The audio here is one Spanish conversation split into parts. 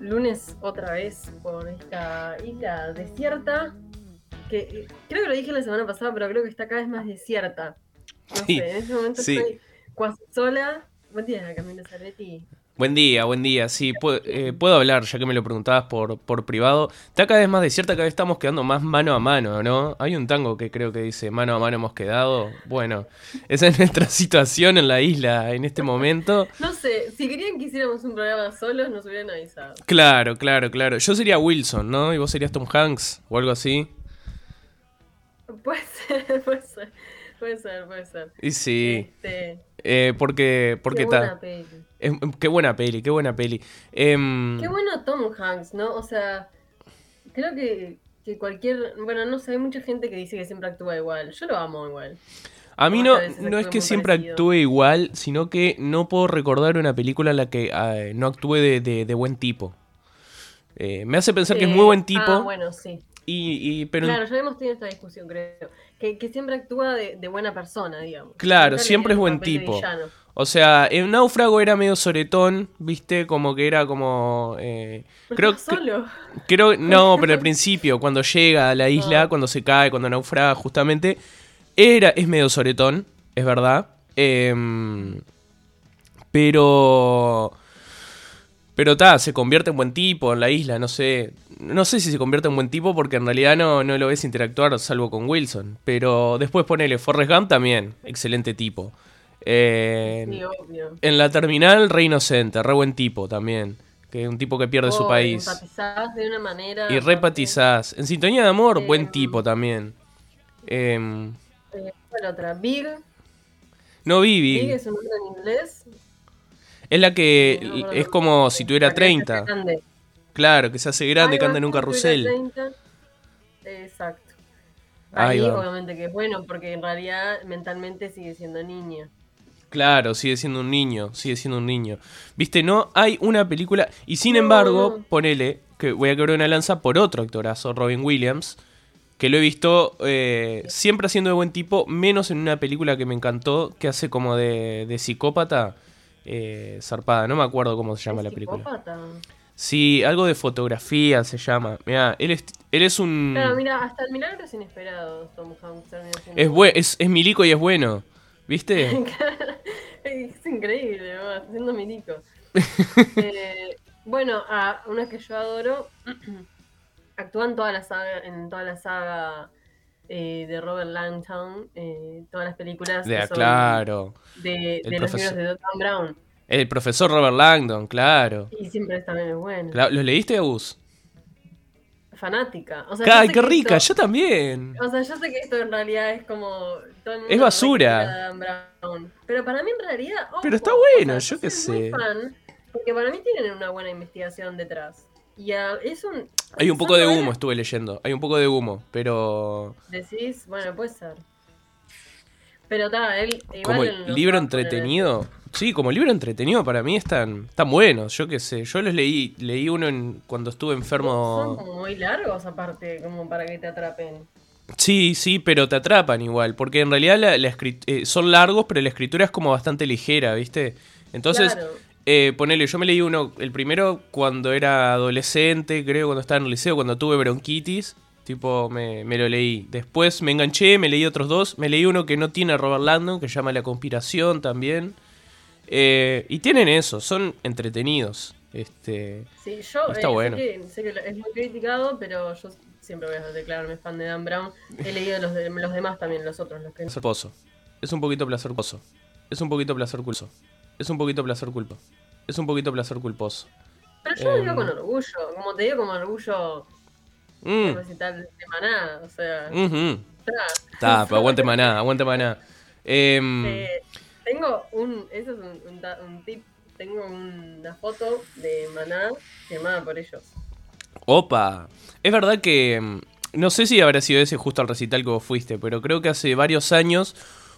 lunes otra vez por esta isla desierta. Que creo que lo dije la semana pasada, pero creo que está cada vez más desierta. No Sí, sé, en este momento sí. estoy cuasi sola. Buen día, Camila Zaretti. Buen día, buen día. Sí, puedo, eh, puedo hablar, ya que me lo preguntabas por, por privado. Está cada vez más desierta, cada vez estamos quedando más mano a mano, ¿no? Hay un tango que creo que dice mano a mano hemos quedado. Bueno, esa es nuestra situación en la isla en este momento. No sé, si querían que hiciéramos un programa solos, nos hubieran avisado. Claro, claro, claro. Yo sería Wilson, ¿no? Y vos serías Tom Hanks o algo así. Puede ser, puede ser, puede ser, puede ser. Y sí, Este, eh, porque, porque peli. Es- qué buena peli, qué buena peli. Em, Qué bueno Tom Hanks, ¿no? O sea, creo que, que cualquier. Bueno, no sé, hay mucha gente que dice que siempre actúa igual. Yo lo amo igual. A mí no, no es que siempre parecido. actúe igual, sino que no puedo recordar una película en la que eh, no actúe de, de- de buen tipo. Eh, me hace pensar que es muy buen tipo, Ah, bueno, sí. y, y- pero Claro, ya hemos tenido esta discusión, creo. Que, que siempre actúa de, de buena persona, digamos. Claro, siempre es buen tipo. villano. O sea, en Náufrago era medio soretón, viste, como que era como... eh, creo que, solo. creo, no, pero al principio, cuando llega a la isla, Ah. cuando se cae, cuando naufraga, justamente, era, es medio soretón, es verdad. Em, pero... Pero ta, se convierte en buen tipo en la isla, no sé. No sé si se convierte en buen tipo porque en realidad no, no lo ves interactuar salvo con Wilson. Pero después ponele Forrest Gump también, excelente tipo. Eh, Sí, obvio. en la terminal, re inocente, re buen tipo también. Que es un tipo que pierde su Oh, país. Empatizás de una manera. Y repatizás. En sintonía de amor, buen tipo también. Em, eh, ¿cuál otra? Big. no Big Vivi. es un nombre en inglés. Es la que No es como si tuviera La que se hace 30. grande. Claro, que se hace grande, Ahí que anda en un carrusel. 30. Exacto. Ahí Ahí, obviamente que es bueno, porque en realidad mentalmente sigue siendo niña. Claro, sigue siendo un niño, sigue siendo un niño. Viste, no hay una película. Y sin No, embargo, no. ponele, que voy a quebrar una lanza por otro actorazo, Robin Williams, que lo he visto eh, siempre haciendo de buen tipo, menos en una película que me encantó, que hace como de, de psicópata eh, zarpada. No me acuerdo cómo se llama ¿Es la película. psicópata? Sí, algo de fotografía se llama. Mira, él es, él es un. Claro, mira, hasta el milagro es inesperado, Tom Hanks es, es, es milico y es bueno. ¿Viste? es increíble, ¿no? haciendo milico. Eh, bueno, a una que yo adoro, actúa en toda la saga, en toda la saga eh, de Robert Langton, eh, todas las películas De, que son claro. de, los profesor- libros de Dan Brown. El profesor Robert Langdon, claro. Y siempre también es bueno. ¿Los leíste, Agus? Fanática. O sea, ¡Qué rica! esto- Yo también. O sea, yo sé que esto en realidad es como. todo el mundo Es basura. Brown. Pero para mí en realidad. Pero está ojo, bueno, o yo qué sé. fan, porque para mí tienen una buena investigación detrás. Y es un. Hay un poco de humo, estuve leyendo. Hay un poco de humo, pero. Decís, bueno, puede ser. Pero está, él. igual Como libro entretenido. Sí, como libro entretenido para mí están, están buenos, yo qué sé. Yo los leí, leí uno en, cuando estuve Son enfermo. como muy largos, aparte, como para que te atrapen. Sí, sí, pero te atrapan igual. Porque en realidad la, la escrit- eh, son largos, pero la escritura es como bastante ligera, ¿viste? Entonces, Claro. Eh, ponele, yo me leí uno, el primero cuando era adolescente, creo, cuando estaba en el liceo, cuando tuve bronquitis, tipo, me, me lo leí. Después me enganché, me leí otros dos, me leí uno que no tiene Robert Landon, que se llama La Conspiración también. Eh, y tienen eso, son entretenidos. Este, Sí, yo Está eh, bueno. sé, que, sé que es muy criticado, pero yo siempre voy a declararme fan de Dan Brown. He leído los, de, los demás también, los otros, los que placer culposo. Es un poquito placer culposo. Es un poquito placer culposo. Es un poquito placer culposo. Es un poquito placer culposo. Pero yo lo digo Em. con orgullo, como te digo, con orgullo Mm, recital de Maná, o sea, está. Está, pero aguante maná, aguante maná. Eh, tengo un, eso es un, un da- un tip, tengo una foto de Maná firmada por ellos. Opa, es verdad que mm, no sé si habrá sido ese justo al recital que vos fuiste, pero creo que hace varios años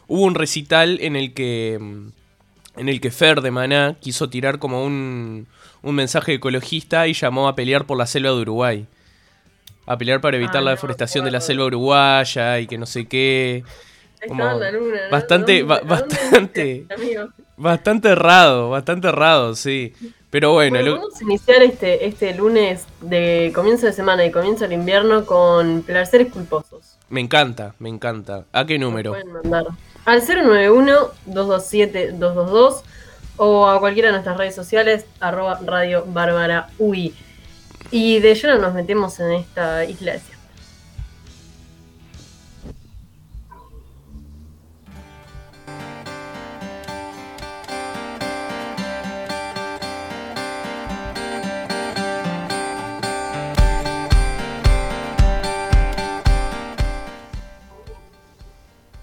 hubo un recital en el que mm, en el que Fer de Maná quiso tirar como un, un mensaje ecologista y llamó a pelear por la selva de Uruguay. A pelear para evitar Ah, la no deforestación de la selva uruguaya y que no sé qué. Como Estaba en la luna, ¿no? bastante- ¿Dónde- ba- a dónde bastante- amigo? Bastante errado, bastante errado, sí. Pero bueno, vamos a iniciar este, este lunes de comienzo de semana y comienzo del invierno con placeres culposos. Me encanta, me encanta. ¿A qué número? Pueden mandar al 091-227-222 o a cualquiera de nuestras redes sociales, arroba Radio Bárbara UI. Y de lleno nos metemos en esta isla de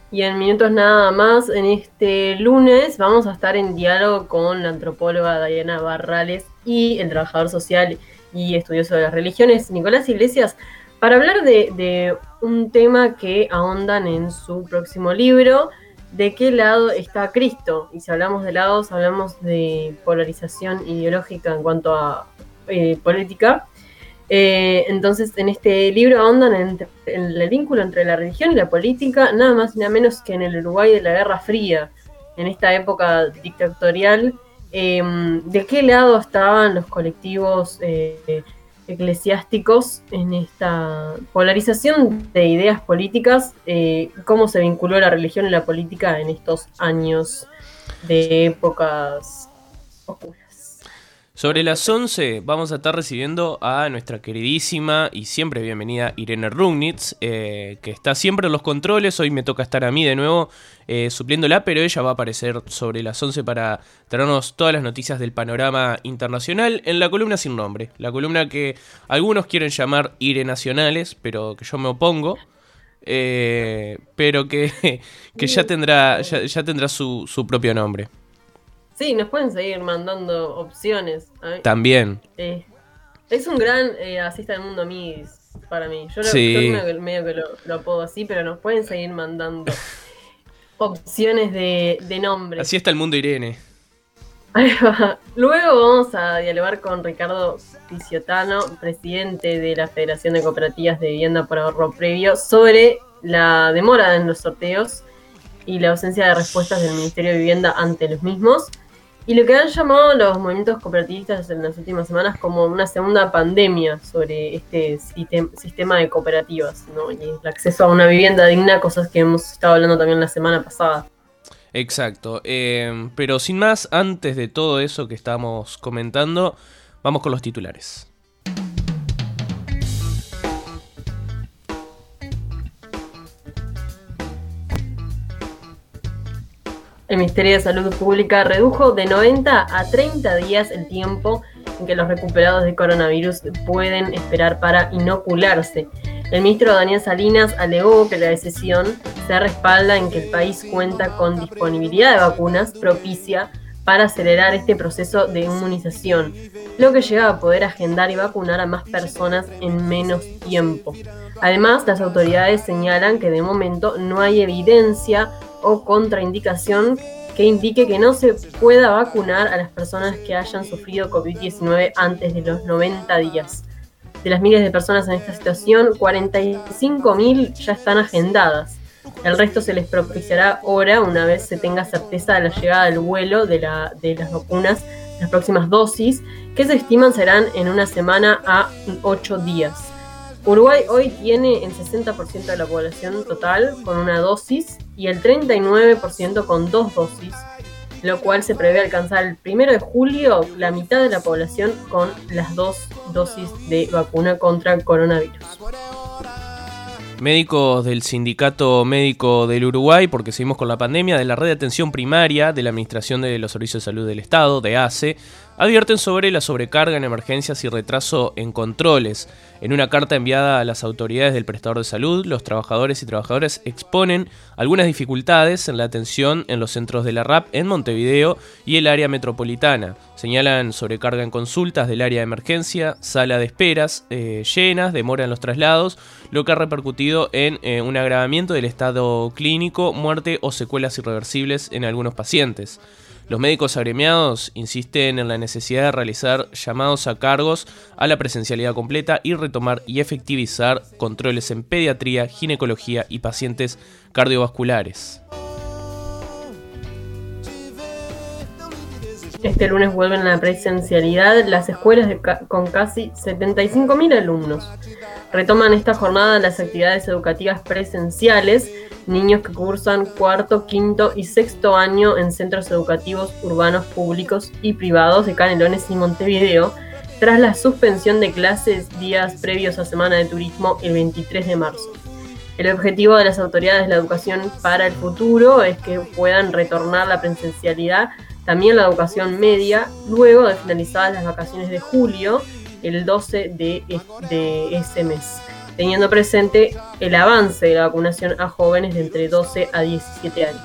Y en minutos nada más, en este lunes vamos a estar en diálogo con la antropóloga Diana Barrales y el trabajador social y estudioso de las religiones Nicolás Iglesias para hablar de, un tema que ahondan en su próximo libro, de qué lado está Cristo. Y si hablamos de lados, hablamos de polarización ideológica en cuanto a eh, política. Eh, entonces, en este libro ahondan en, el vínculo entre la religión y la política, nada más y nada menos que en el Uruguay de la Guerra Fría, en esta época dictatorial. Em, ¿De qué lado estaban los colectivos eh, eclesiásticos en esta polarización de ideas políticas? Eh, ¿Cómo se vinculó la religión y la política en estos años de épocas oscuras? Sobre las 11 vamos a estar recibiendo a nuestra queridísima y siempre bienvenida Irene Rugnitz, eh, que está siempre en los controles. Hoy me toca estar a mí de nuevo eh, supliéndola, pero ella va a aparecer sobre las 11 para traernos todas las noticias del panorama internacional en la columna sin nombre. La columna que algunos quieren llamar Ire Nacionales, pero que yo me opongo. Eh, pero que, que ya tendrá, ya, tendrá su, su propio nombre. Sí, nos pueden seguir mandando opciones. También. Eh, es un gran eh, asista del mundo Midis para mí. Yo, lo, medio que lo, lo, apodo así, pero nos pueden seguir mandando opciones de, de nombres. Así está el mundo Irene. Luego vamos a dialogar con Ricardo Piciotano, presidente de la Federación de Cooperativas de Vivienda por Ahorro Previo, sobre la demora en los sorteos y la ausencia de respuestas del Ministerio de Vivienda ante los mismos y lo que han llamado los movimientos cooperativistas en las últimas semanas como una segunda pandemia sobre este sistema de cooperativas, ¿no? Y el acceso a una vivienda digna, cosas que hemos estado hablando también la semana pasada. Exacto. Eh, pero sin más, antes de todo eso que estamos comentando, vamos con los titulares. El Ministerio de Salud Pública redujo de 90 a 30 días el tiempo en que los recuperados de coronavirus pueden esperar para inocularse. El ministro Daniel Salinas alegó que la decisión se respalda en que el país cuenta con disponibilidad de vacunas propicia para acelerar este proceso de inmunización, lo que lleva a poder agendar y vacunar a más personas en menos tiempo. Además, las autoridades señalan que de momento no hay evidencia o contraindicación que indique que no se pueda vacunar a las personas que hayan sufrido COVID-19 antes de los 90 días. De las miles de personas en esta situación, 45.000 ya están agendadas. El resto se les propiciará ahora una vez se tenga certeza de la llegada del vuelo de, la, de las vacunas, las próximas dosis, que se estiman serán en una semana a 8 días. Uruguay hoy tiene el 60% de la población total con una dosis y el 39% con dos dosis, lo cual se prevé alcanzar el primero de julio la mitad de la población con las dos dosis de vacuna contra el coronavirus. Médicos del Sindicato Médico del Uruguay, porque seguimos con la pandemia, de la Red de Atención Primaria de la Administración de los Servicios de Salud del Estado, de ACE, advierten sobre la sobrecarga en emergencias y retraso en controles. En una carta enviada a las autoridades del prestador de salud, los trabajadores y trabajadoras exponen algunas dificultades en la atención en los centros de la RAP en Montevideo y el área metropolitana. Señalan sobrecarga en consultas del área de emergencia, sala de esperas eh, llenas, demora en los traslados, lo que ha repercutido en eh, un agravamiento del estado clínico, muerte o secuelas irreversibles en algunos pacientes. Los médicos agremiados insisten en la necesidad de realizar llamados a cargos a la presencialidad completa y retomar y efectivizar controles en pediatría, ginecología y pacientes cardiovasculares. Este lunes vuelven a la presencialidad las escuelas con casi 75.000 alumnos. Retoman esta jornada las actividades educativas presenciales, niños que cursan cuarto, quinto y sexto año en centros educativos urbanos públicos y privados de Canelones y Montevideo, tras la suspensión de clases días previos a Semana de Turismo el 23 de marzo. El objetivo de las autoridades de la educación para el futuro es que puedan retornar la presencialidad, también la educación media, luego de finalizadas las vacaciones de julio, el 12 de, de ese mes, teniendo presente el avance de la vacunación a jóvenes de entre 12 a 17 años.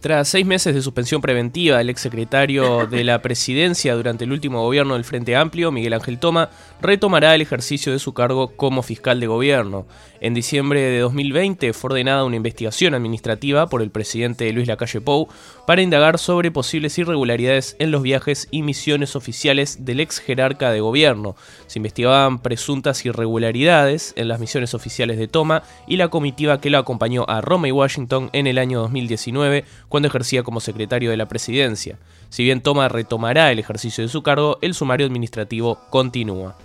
Tras seis meses de suspensión preventiva del exsecretario de la presidencia durante el último gobierno del Frente Amplio, Miguel Ángel Toma, retomará el ejercicio de su cargo como fiscal de gobierno. En diciembre de 2020 fue ordenada una investigación administrativa por el presidente Luis Lacalle Pou para indagar sobre posibles irregularidades en los viajes y misiones oficiales del ex jerarca de gobierno. Se investigaban presuntas irregularidades en las misiones oficiales de Toma y la comitiva que lo acompañó a Roma y Washington en el año 2019 cuando ejercía como secretario de la presidencia. Si bien Toma retomará el ejercicio de su cargo, el sumario administrativo continúa.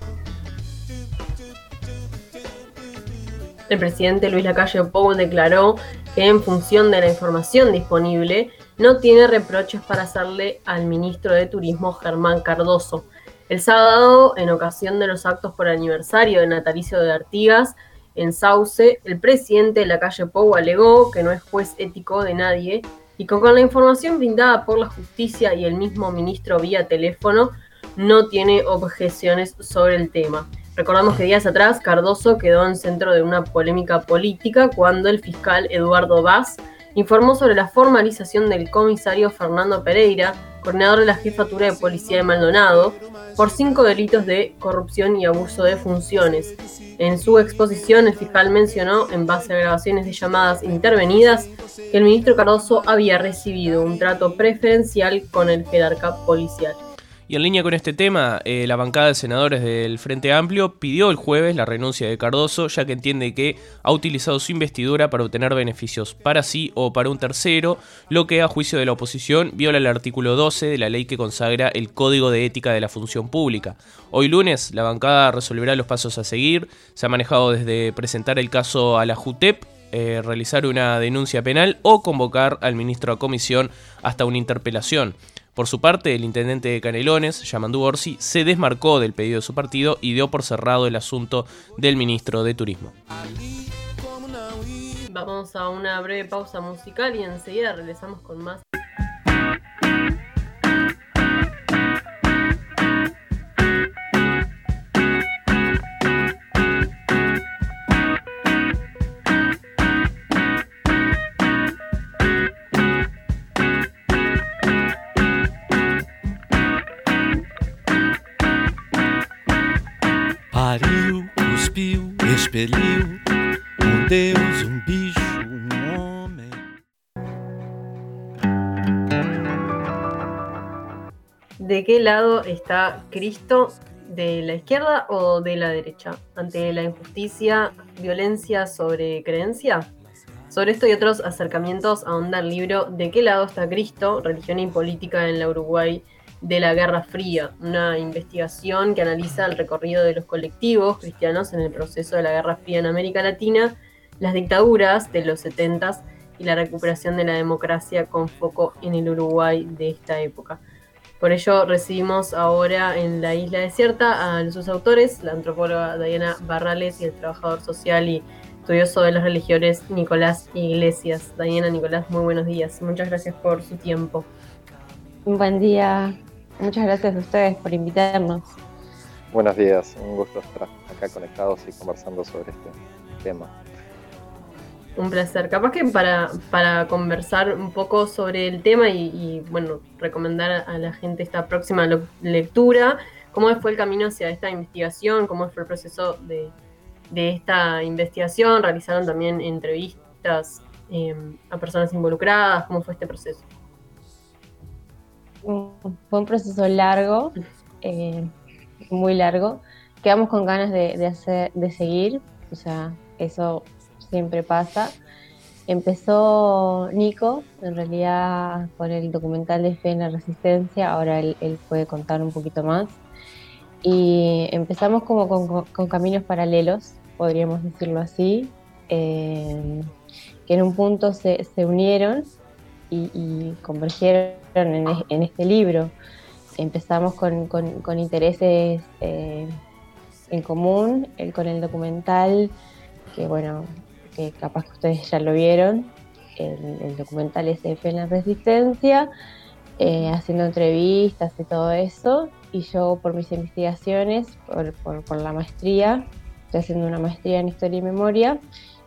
El presidente Luis Lacalle Pou declaró que en función de la información disponible no tiene reproches para hacerle al ministro de Turismo Germán Cardoso. El sábado, en ocasión de los actos por aniversario de natalicio de Artigas, en Sauce, el presidente de la calle Pou alegó que no es juez ético de nadie y con la información brindada por la justicia y el mismo ministro vía teléfono no tiene objeciones sobre el tema. Recordamos que días atrás Cardoso quedó en centro de una polémica política cuando el fiscal Eduardo Vaz informó sobre la formalización del comisario Fernando Pereira, coordinador de la jefatura de policía de Maldonado, por cinco delitos de corrupción y abuso de funciones. En su exposición, el fiscal mencionó, en base a grabaciones de llamadas intervenidas, que el ministro Cardoso había recibido un trato preferencial con el jerarca policial. Y en línea con este tema, eh, la bancada de senadores del Frente Amplio pidió el jueves la renuncia de Cardoso, ya que entiende que ha utilizado su investidura para obtener beneficios para sí o para un tercero, lo que a juicio de la oposición viola el artículo 12 de la ley que consagra el Código de Ética de la Función Pública. Hoy lunes, la bancada resolverá los pasos a seguir. Se ha manejado desde presentar el caso a la JUTEP, eh, realizar una denuncia penal o convocar al ministro a comisión hasta una interpelación. Por su parte, el intendente de Canelones, Yamandu Orsi, se desmarcó del pedido de su partido y dio por cerrado el asunto del ministro de Turismo. Vamos a una breve pausa musical y enseguida regresamos con más. ¿De qué lado está Cristo? ¿De la izquierda o de la derecha? Ante la injusticia, violencia sobre creencia. Sobre esto y otros acercamientos ahonda el libro ¿De qué lado está Cristo? Religión y política en la Uruguay de la Guerra Fría, una investigación que analiza el recorrido de los colectivos cristianos en el proceso de la Guerra Fría en América Latina, las dictaduras de los 70 y la recuperación de la democracia con foco en el Uruguay de esta época. Por ello recibimos ahora en la isla desierta a sus autores, la antropóloga Diana Barrales y el trabajador social y estudioso de las religiones Nicolás Iglesias. Diana, Nicolás, muy buenos días. Muchas gracias por su tiempo. Buen día. Muchas gracias a ustedes por invitarnos. Buenos días, un gusto estar acá conectados y conversando sobre este tema. Un placer. Capaz que para, para conversar un poco sobre el tema y, bueno, recomendar a la gente esta próxima lectura, cómo fue el camino hacia esta investigación, cómo fue el proceso de, esta investigación, realizaron también entrevistas eh, a personas involucradas, cómo fue este proceso fue un proceso largo, eh, muy largo. Quedamos con ganas de, hacer, de seguir, o sea, eso siempre pasa. empezó Nico, en realidad con el documental de Fe en la Resistencia, ahora él, puede contar un poquito más. Y empezamos como con, caminos paralelos, podríamos decirlo así, eh, que en un punto se, unieron y, convergieron en, este libro. Empezamos con, intereses eh, en común, con el documental, que bueno, que capaz que ustedes ya lo vieron, el, documental SF en la Resistencia, eh, haciendo entrevistas y todo eso. Y yo por mis investigaciones, por, la maestría, estoy haciendo una maestría en Historia y Memoria,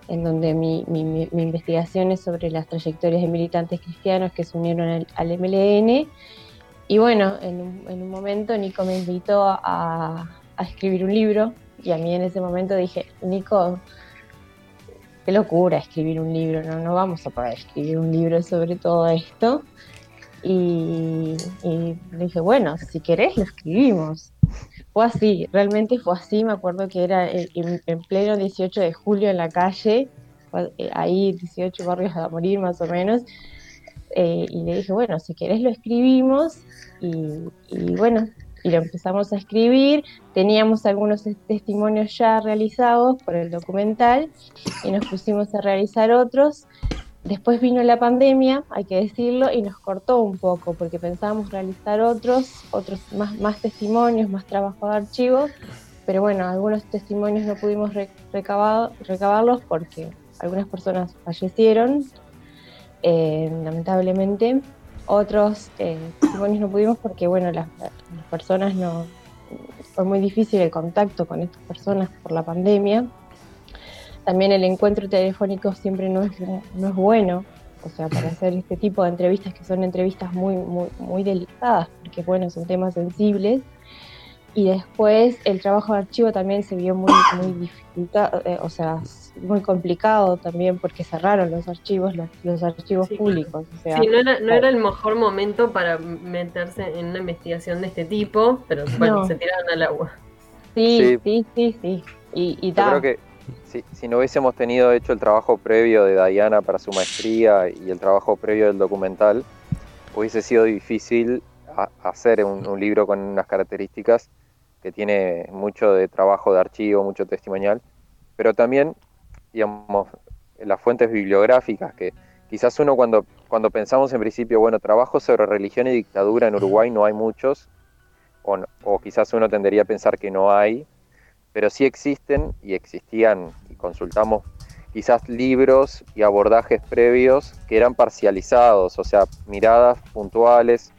en donde mi, investigación es sobre las trayectorias de militantes cristianos que se unieron al, MLN. Y bueno, en un, momento Nico me invitó a, a escribir un libro y a mí en ese momento dije, Nico, qué locura escribir un libro, no, no vamos a poder escribir un libro sobre todo esto. Y, dije, bueno, si querés lo escribimos. Fue así, realmente fue así, me acuerdo que era en, pleno 18 de julio en la calle, eh, ahí 18 barrios a morir más o menos, eh, y le dije, bueno, si querés lo escribimos, y bueno, y lo empezamos a escribir. Teníamos algunos testimonios ya realizados por el documental y nos pusimos a realizar otros. Después vino la pandemia, hay que decirlo, y nos cortó un poco porque pensábamos realizar otros, otros más, más testimonios, más trabajo de archivo, pero bueno, algunos testimonios no pudimos recabarlos porque algunas personas fallecieron, eh, lamentablemente, otros eh, testimonios no pudimos porque, bueno, las, personas no. Fue muy difícil el contacto con estas personas por la pandemia. También el encuentro telefónico siempre no es, no es bueno, o sea, para hacer este tipo de entrevistas que son entrevistas muy, muy, muy delicadas, porque, bueno, son temas sensibles y después el trabajo de archivo también se vio muy, muy dificultado, eh, o sea, muy complicado también porque cerraron los archivos, los, archivos públicos. sí, no era, no era el mejor momento para meterse en una investigación de este tipo, pero bueno, se tiraron al agua. Sí, sí, sí, sí. Y, y Yo creo que si, si, no hubiésemos tenido hecho el trabajo previo de Diana para su maestría y el trabajo previo del documental, hubiese sido difícil hacer un libro con unas características que tiene mucho de trabajo de archivo, mucho testimonial, pero también, digamos, las fuentes bibliográficas, que quizás uno cuando, cuando pensamos en principio, bueno, trabajo sobre religión y dictadura en Uruguay no hay muchos, o, o quizás uno tendería a pensar que no hay, pero sí existen y existían, y consultamos quizás libros y abordajes previos que eran parcializados, o sea, miradas puntuales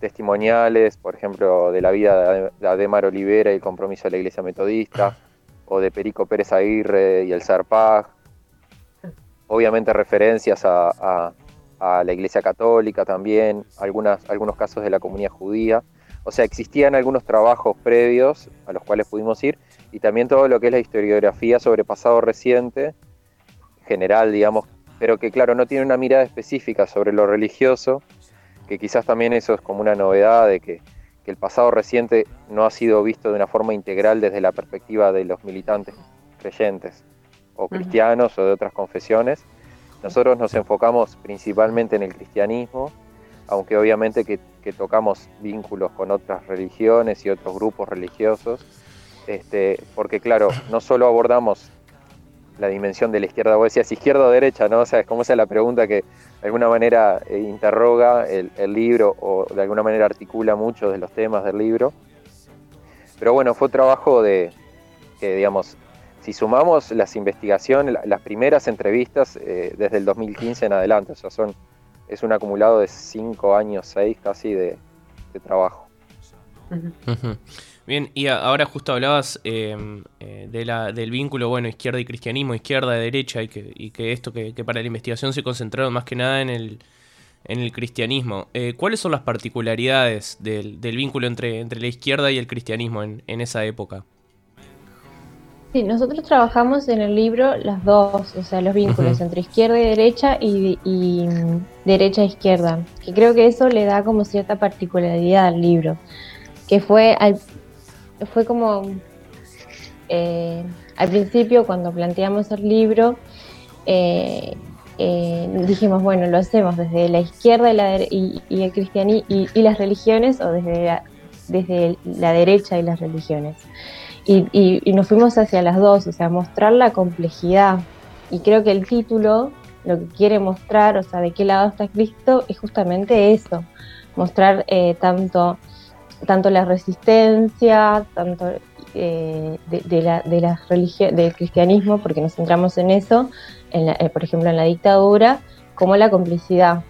testimoniales, por ejemplo, de la vida de Ademar Olivera y el compromiso de la Iglesia Metodista, o de Perico Pérez Aguirre y el Sarpag, obviamente referencias a, la Iglesia Católica también, algunas, algunos casos de la comunidad judía. O sea, existían algunos trabajos previos a los cuales pudimos ir y también todo lo que es la historiografía sobre pasado reciente, general, digamos, pero que claro, no tiene una mirada específica sobre lo religioso, que quizás también eso es como una novedad de que, el pasado reciente no ha sido visto de una forma integral desde la perspectiva de los militantes creyentes o cristianos o de otras confesiones. Nosotros nos enfocamos principalmente en el cristianismo, aunque obviamente que, tocamos vínculos con otras religiones y otros grupos religiosos, este, porque claro, no solo abordamos la dimensión de la izquierda, vos decías izquierda o derecha, ¿no? O sea, es como esa la pregunta que de alguna manera eh, interroga el, libro o de alguna manera articula muchos de los temas del libro. Pero bueno, fue trabajo de, que digamos, si sumamos las investigaciones, las primeras entrevistas eh, desde el 2015 en adelante, o sea, son, es un acumulado de cinco años, seis casi de, trabajo. Bien, y ahora justo hablabas em, eh, de la, del vínculo, bueno, izquierda y cristianismo, izquierda y derecha, y que, y que esto, que, para la investigación se concentraron más que nada en el, en el cristianismo. Eh, ¿Cuáles son las particularidades del, del, vínculo entre, entre la izquierda y el cristianismo en, en esa época? Sí, nosotros trabajamos en el libro las dos, o sea, los vínculos entre izquierda y derecha y, y mm, derecha e izquierda, que creo que eso le da como cierta particularidad al libro, que fue al, fue como eh, al principio cuando planteamos el libro, eh, eh, dijimos, bueno, lo hacemos desde la izquierda y, el cristianismo y, las religiones o desde la, desde la derecha y las religiones. Y, nos fuimos hacia las dos, o sea, mostrar la complejidad. Y creo que el título lo que quiere mostrar, o sea, de qué lado está Cristo, es justamente eso, mostrar tanto, tanto la resistencia, tanto eh, de, la, de la del cristianismo, porque nos centramos en eso, en eh, por ejemplo en la dictadura, como la complicidad.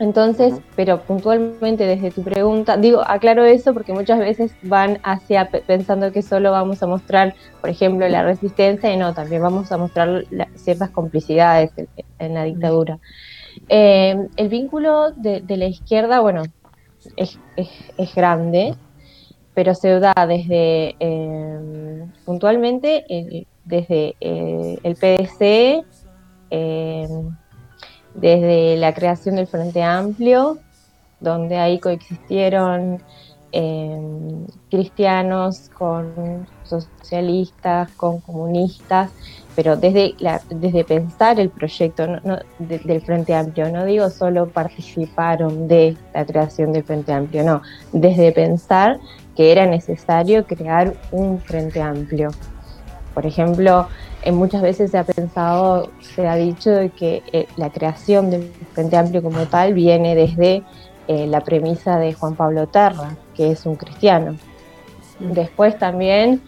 Entonces, pero puntualmente desde tu pregunta, digo, aclaro eso porque muchas veces van hacia pensando que solo vamos a mostrar, por ejemplo, la resistencia y no, también vamos a mostrar ciertas complicidades en, la dictadura. Eh, el vínculo de, la izquierda, bueno, es, grande, pero se da desde, eh, puntualmente, desde eh, el PDC, desde la creación del Frente Amplio, donde ahí coexistieron em, cristianos con socialistas, con comunistas, pero desde, desde pensar el proyecto del Frente Amplio, no digo solo participaron de la creación del Frente Amplio, no, desde pensar que era necesario crear un Frente Amplio. Por ejemplo, eh, muchas veces se ha pensado, se ha dicho que eh, la creación del Frente Amplio como tal viene desde eh, la premisa de Juan Pablo Terra, que es un cristiano. Mm. Después también,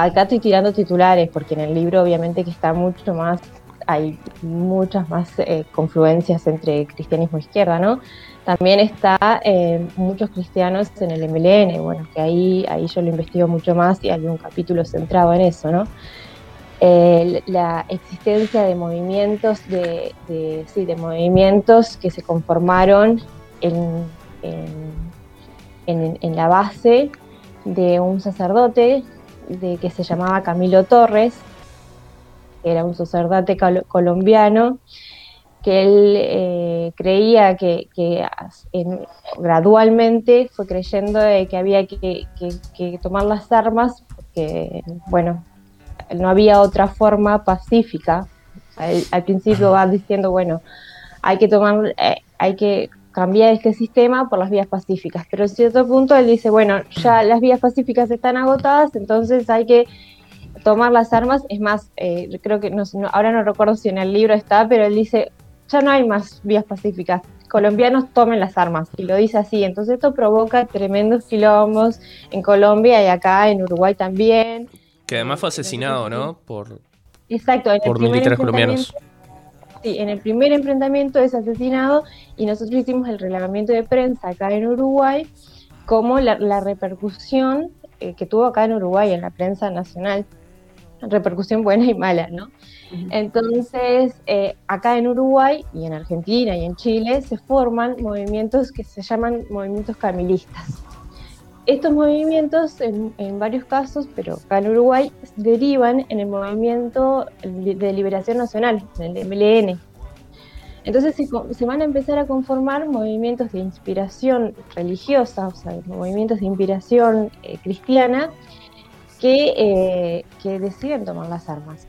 acá estoy tirando titulares, porque en el libro obviamente que está mucho más, hay muchas más confluencias entre cristianismo e izquierda, ¿no? También está muchos cristianos en el MLN, bueno, que ahí, ahí yo lo investigo mucho más y hay un capítulo centrado en eso, ¿no? la existencia de movimientos de, sí, de movimientos que se conformaron en, en, la base de un sacerdote de, que se llamaba Camilo Torres, que era un sacerdote colombiano, que él eh, creía que, gradualmente fue creyendo que había que, que, tomar las armas, porque, bueno, no había otra forma pacífica. al principio va diciendo, bueno, hay que tomar, eh, hay que cambiar este sistema por las vías pacíficas, pero en cierto punto él dice, bueno, ya las vías pacíficas están agotadas, entonces hay que tomar las armas, es más, eh, creo que no, ahora no recuerdo si en el libro está, pero él dice, ya no hay más vías pacíficas, colombianos tomen las armas, y lo dice así, entonces esto provoca tremendos quilombos en Colombia y acá en Uruguay también, que además fue asesinado, ¿no? Por, Exacto, por militares colombianos. Sí, en el primer enfrentamiento es asesinado y nosotros hicimos el reglamento de prensa acá en Uruguay como la, repercusión eh, que tuvo acá en Uruguay en la prensa nacional, repercusión buena y mala, ¿no? Entonces, eh, acá en Uruguay y en Argentina y en Chile se forman movimientos que se llaman movimientos camilistas. Estos movimientos, en, varios casos, pero acá en Uruguay, derivan en el movimiento de liberación nacional, en el MLN. Entonces se, van a empezar a conformar movimientos de inspiración religiosa, o sea, movimientos de inspiración eh, cristiana, que, eh, que deciden tomar las armas.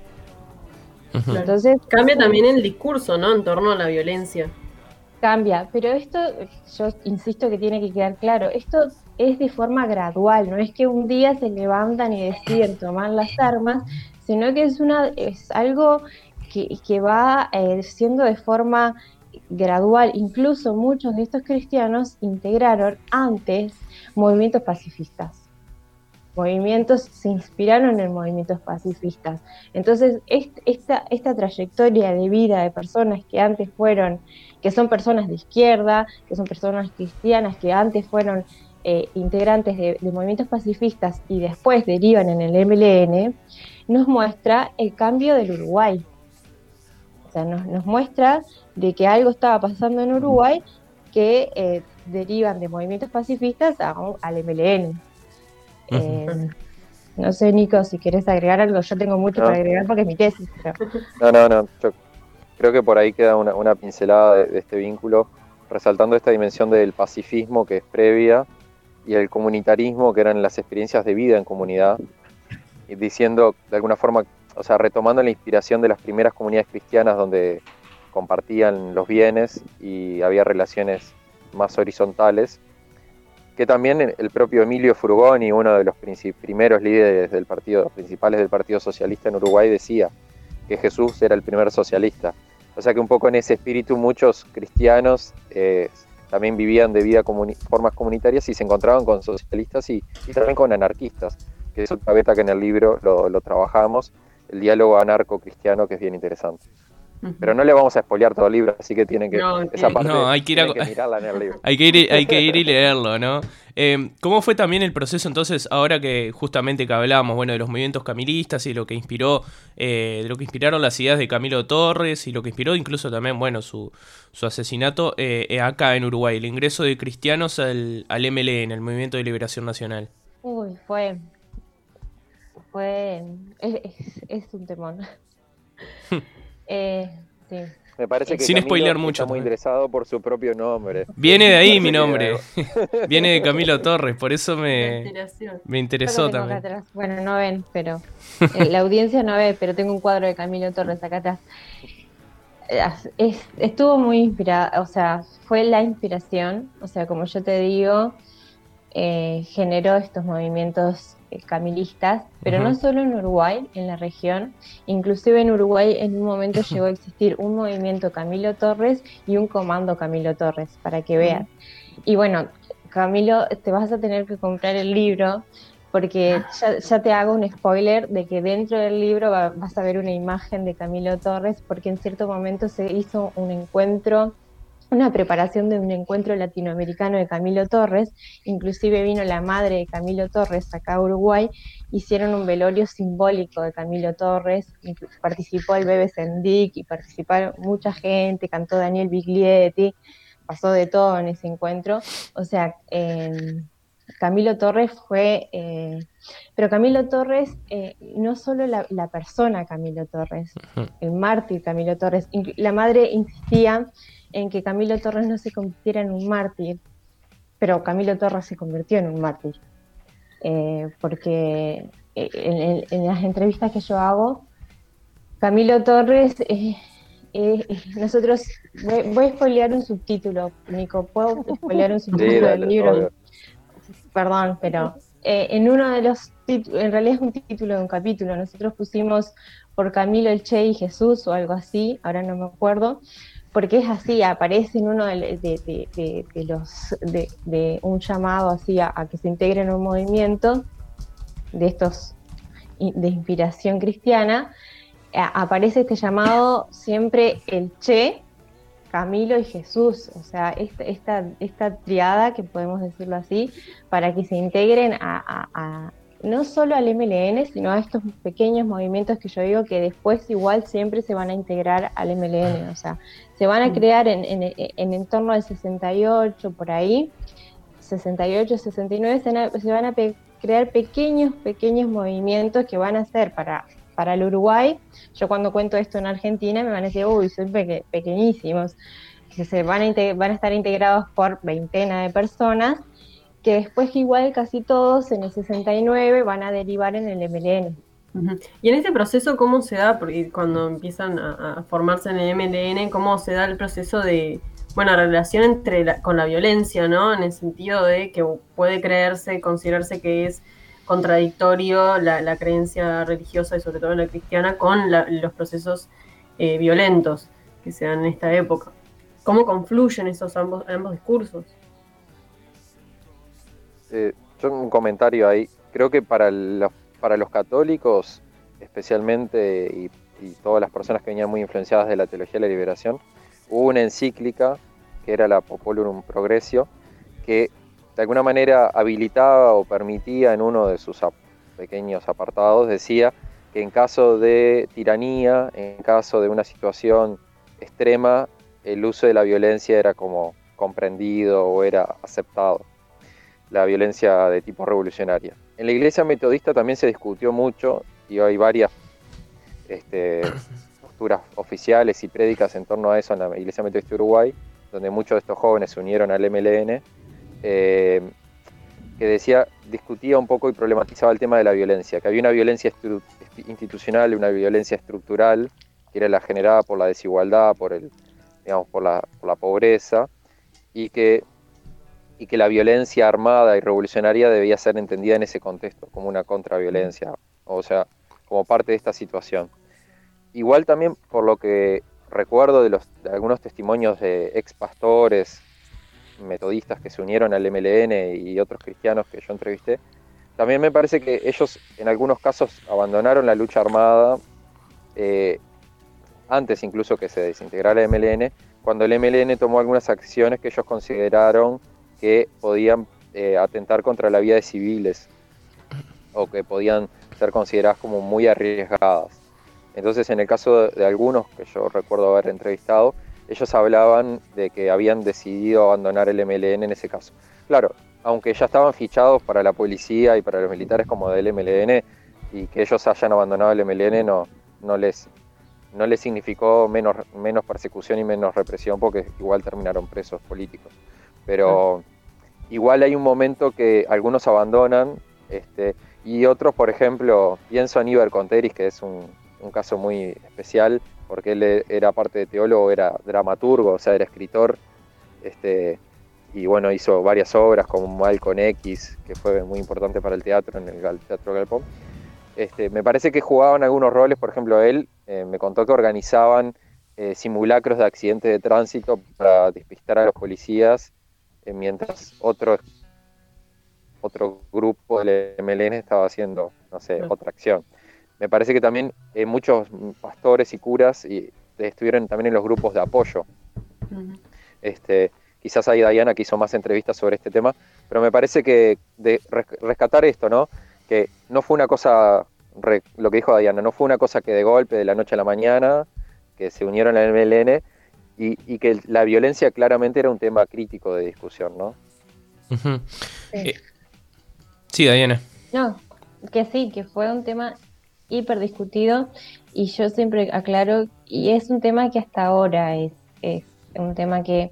Entonces cambia también el discurso, ¿no? En torno a la violencia. Cambia, pero esto, yo insisto que tiene que quedar claro, esto es de forma gradual, no es que un día se levantan y deciden tomar las armas, sino que es, una, es algo que, va eh, siendo de forma gradual. Incluso muchos de estos cristianos integraron antes movimientos pacifistas. Movimientos se inspiraron en movimientos pacifistas. Entonces, esta, esta trayectoria de vida de personas que antes fueron, que son personas de izquierda, que son personas cristianas, que antes fueron eh, integrantes de, movimientos pacifistas y después derivan en el MLN, nos muestra el cambio del Uruguay. O sea, nos, muestra de que algo estaba pasando en Uruguay que eh, derivan de movimientos pacifistas al MLN. Eh, no sé, Nico, si quieres agregar algo, yo tengo mucho para agregar porque es mi tesis. No, no, no. Yo creo que por ahí queda una, pincelada de, este vínculo, resaltando esta dimensión del pacifismo que es previa y el comunitarismo, que eran las experiencias de vida en comunidad, y diciendo de alguna forma, o sea, retomando la inspiración de las primeras comunidades cristianas donde compartían los bienes y había relaciones más horizontales, que también el propio Emilio Frugoni, uno de los primeros líderes del partido, principales del Partido Socialista en Uruguay, decía que Jesús era el primer socialista. O sea que un poco en ese espíritu muchos cristianos eh, también vivían de vida formas comunitarias y se encontraban con socialistas y, también con anarquistas, que es otra beta que en el libro lo, lo trabajamos, el diálogo anarco-cristiano que es bien interesante. Pero no le vamos a spoilear todo el libro, así que tienen que. No, esa parte hay que, ir a... mirarla en el libro. hay, que ir, hay que ir y leerlo, ¿no? Eh, ¿Cómo fue también el proceso entonces, ahora que justamente que hablábamos, bueno, de los movimientos camilistas y lo que inspiró, eh, de lo que inspiraron las ideas de Camilo Torres y lo que inspiró incluso también, bueno, su, su asesinato eh, acá en Uruguay, el ingreso de cristianos al, al MLN, el Movimiento de Liberación Nacional? Uy, fue. Fue. Es, es un temón. Eh, sí. Me parece que Sin spoiler mucho. Está muy interesado por su propio nombre. Viene de ahí mi nombre. Viene de Camilo Torres, por eso me, me interesó también. Bueno, no ven, pero eh, la audiencia no ve, pero tengo un cuadro de Camilo Torres acá atrás. Eh, estuvo muy inspirada, o sea, fue la inspiración, o sea, como yo te digo, generó estos movimientos eh, camilistas, pero no solo en Uruguay, en la región, inclusive en Uruguay en un momento llegó a existir un movimiento Camilo Torres y un comando Camilo Torres, para que veas. Y bueno, Camilo, te vas a tener que comprar el libro porque ya, te hago un spoiler de que dentro del libro vas a ver una imagen de Camilo Torres, porque en cierto momento se hizo un encuentro una preparación de un encuentro latinoamericano de Camilo Torres, inclusive vino la madre de Camilo Torres acá a Uruguay, hicieron un velorio simbólico de Camilo Torres, participó el Bebe Sendic y participaron mucha gente, cantó Daniel Biglietti, pasó de todo en ese encuentro, o sea, em, Camilo Torres fue, eh, pero Camilo Torres, eh, no solo la, la, persona Camilo Torres, el mártir Camilo Torres, la madre insistía en que Camilo Torres no se convirtiera en un mártir, pero Camilo Torres se convirtió en un mártir, eh, porque eh, en, las entrevistas que yo hago, Camilo Torres, eh, nosotros, voy, a spoilear un subtítulo, Nico, ¿puedo spoilear un subtítulo del libro? Perdón, pero en uno de los en realidad es un título de un capítulo, nosotros pusimos por Camilo el Che y Jesús o algo así, ahora no me acuerdo, porque es así, aparece en uno de, los de, un llamado así a, que se integre en un movimiento de estos de inspiración cristiana, aparece este llamado siempre el Che, Camilo y Jesús, o sea, esta, esta, esta triada, que podemos decirlo así, para que se integren a, no solo al MLN, sino a estos pequeños movimientos que yo digo que después igual siempre se van a integrar al MLN, o sea, se van a mm. crear en, en, en, en torno del 68, por ahí, 68, 69, se van a, crear pequeños, pequeños movimientos que van a ser para, para el Uruguay. Yo cuando cuento esto en Argentina me van a decir, uy, son pequeñísimos, que se van a, van a estar integrados por veintena de personas que después igual casi todos en el 69 van a derivar en el MLN. Y en este proceso, ¿cómo se da? Porque cuando empiezan a, formarse en el MLN, ¿cómo se da el proceso de, bueno, relación entre con la violencia, ¿no? En el sentido de que puede creerse, considerarse que es contradictorio la, creencia religiosa y sobre todo la cristiana con los procesos eh, violentos que se dan en esta época. ¿Cómo confluyen esos ambos, ambos discursos? Eh, yo un comentario ahí. Creo que para, los católicos, especialmente, y, todas las personas que venían muy influenciadas de la teología de la liberación, hubo una encíclica que era la Populurum Progressio, que de alguna manera habilitaba o permitía en uno de sus pequeños apartados, decía que en caso de tiranía, en caso de una situación extrema, el uso de la violencia era como comprendido o era aceptado la violencia de tipo revolucionaria. En la iglesia metodista también se discutió mucho y hay varias este, posturas oficiales y prédicas en torno a eso en la iglesia metodista de Uruguay, donde muchos de estos jóvenes se unieron al MLN, eh, que decía, discutía un poco y problematizaba el tema de la violencia, que había una violencia institucional y una violencia estructural, que era la generada por la desigualdad, por el, digamos, por la, por la pobreza, y que, y que la violencia armada y revolucionaria debía ser entendida en ese contexto, como una contraviolencia, o sea, como parte de esta situación. Igual también por lo que recuerdo de, los, algunos testimonios de ex pastores, metodistas que se unieron al MLN y otros cristianos que yo entrevisté, también me parece que ellos en algunos casos abandonaron la lucha armada eh, antes incluso que se desintegrara el MLN, cuando el MLN tomó algunas acciones que ellos consideraron que podían eh, atentar contra la vida de civiles o que podían ser consideradas como muy arriesgadas. Entonces, en el caso de, algunos que yo recuerdo haber entrevistado, ellos hablaban de que habían decidido abandonar el MLN en ese caso. Claro, aunque ya estaban fichados para la policía y para los militares como del MLN, y que ellos hayan abandonado el MLN no, no, les, no les significó menos, menos persecución y menos represión, porque igual terminaron presos políticos. Pero igual hay un momento que algunos abandonan, este, y otros, por ejemplo, pienso en Iber Conteris, que es un, caso muy especial, porque él era parte de teólogo, era dramaturgo, o sea, era escritor, este, y bueno, hizo varias obras como Malcolm X, que fue muy importante para el teatro en el Teatro Galpón. Este, me parece que jugaban algunos roles, por ejemplo, él eh, me contó que organizaban eh, simulacros de accidentes de tránsito para despistar a los policías, mientras otro, otro grupo del MLN estaba haciendo, no sé, otra acción me parece que también eh, muchos pastores y curas y, estuvieron también en los grupos de apoyo. este, quizás ahí Diana que hizo más entrevistas sobre este tema, pero me parece que de rescatar esto, ¿no? Que no fue una cosa, lo que dijo Diana, no fue una cosa que de golpe, de la noche a la mañana, que se unieron al MLN y, que la violencia claramente era un tema crítico de discusión, ¿no? Eh, sí, Diana. No, que sí, que fue un tema hiper discutido y yo siempre aclaro, y es un tema que hasta ahora es, es un tema que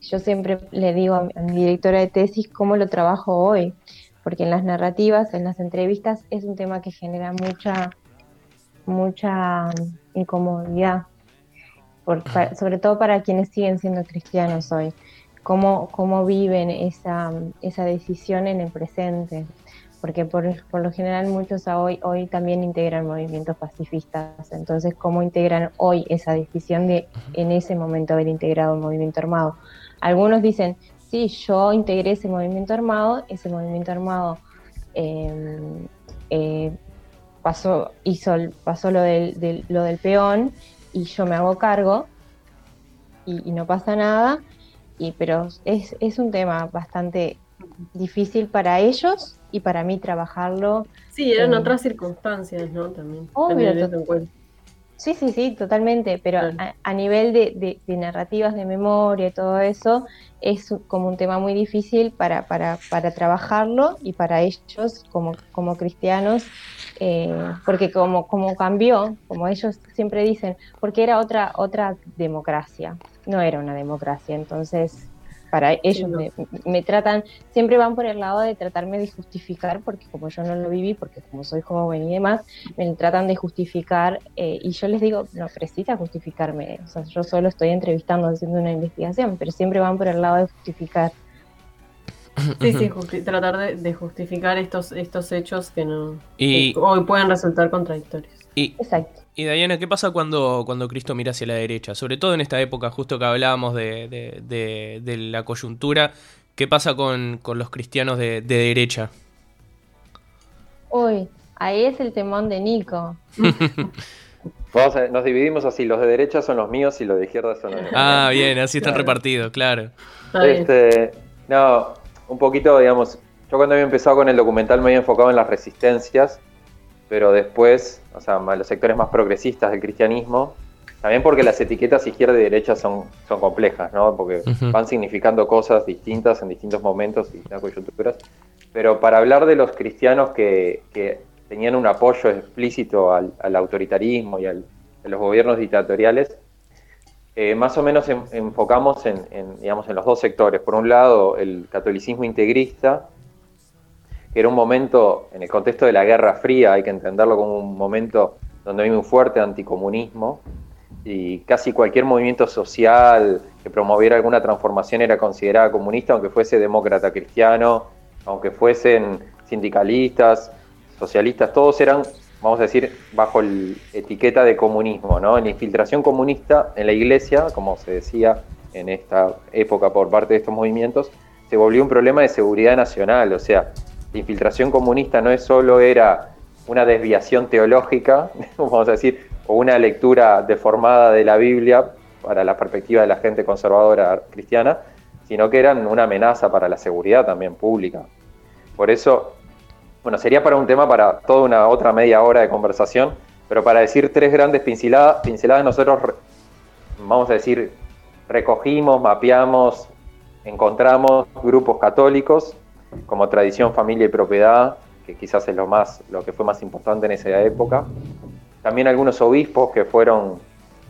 yo siempre le digo a mi, directora de tesis cómo lo trabajo hoy, porque en las narrativas, en las entrevistas, es un tema que genera mucha, mucha incomodidad, por, sobre todo para quienes siguen siendo cristianos hoy, cómo, cómo viven esa, esa decisión en el presente porque por, lo general muchos hoy, hoy también integran movimientos pacifistas. Entonces, ¿cómo integran hoy esa decisión de en ese momento haber integrado un movimiento armado? Algunos dicen, sí, yo integré ese movimiento armado, ese movimiento armado em, eh, pasó, hizo, pasó lo del, lo del peón y yo me hago cargo y, no pasa nada, y, pero es, es un tema bastante difícil para ellos y para mí trabajarlo. Sí, eran otras circunstancias, ¿no? También. Sí, sí, sí, totalmente, pero a, nivel de, narrativas, de memoria y todo eso, es como un tema muy difícil para, para, para trabajarlo y para ellos como, como cristianos, eh, porque como, como cambió, como ellos siempre dicen, porque era otra, otra democracia, no era una democracia, entonces para ellos me, tratan, siempre van por el lado de tratarme de justificar, porque como yo no lo viví, porque como soy joven y demás, me tratan de justificar eh, y yo les digo, no precisa justificarme, o sea, yo solo estoy entrevistando, haciendo una investigación, pero siempre van por el lado de justificar. Sí, sí, tratar de, justificar estos, estos hechos que no y... hoy pueden resultar contradictorios. Exacto. Y Diana, ¿qué pasa cuando, cuando Cristo mira hacia la derecha? Sobre todo en esta época, justo que hablábamos de, la coyuntura, ¿qué pasa con, los cristianos de, derecha? Uy, ahí es el temón de Nico. nos dividimos así, los de derecha son los míos y los de izquierda son los míos. Ah, bien, así están repartidos, claro. Este, no, un poquito, digamos, yo cuando había empezado con el documental me había enfocado en las resistencias pero después, o sea, los sectores más progresistas del cristianismo, también porque las etiquetas izquierda y derecha son, son complejas, ¿no? Porque van significando cosas distintas en distintos momentos y distintas coyunturas. Pero para hablar de los cristianos que, tenían un apoyo explícito al, autoritarismo y a los gobiernos dictatoriales, eh, más o menos enfocamos en, digamos, en los dos sectores. Por un lado, el catolicismo integrista, que era un momento, en el contexto de la Guerra Fría, hay que entenderlo como un momento donde hay un fuerte anticomunismo, y casi cualquier movimiento social que promoviera alguna transformación era considerada comunista, aunque fuese demócrata cristiano, aunque fuesen sindicalistas, socialistas, todos eran, vamos a decir, bajo la etiqueta de comunismo, ¿no? En la infiltración comunista en la iglesia, como se decía en esta época por parte de estos movimientos, se volvió un problema de seguridad nacional, o sea, la infiltración comunista no es solo era una desviación teológica, vamos a decir, o una lectura deformada de la Biblia para la perspectiva de la gente conservadora cristiana, sino que eran una amenaza para la seguridad también pública. Por eso, bueno, sería para un tema para toda una otra media hora de conversación, pero para decir tres grandes pinceladas, pinceladas nosotros, vamos a decir, recogimos, mapeamos, encontramos grupos católicos como tradición, familia y propiedad, que quizás es lo más, lo que fue más importante en esa época. También algunos obispos que fueron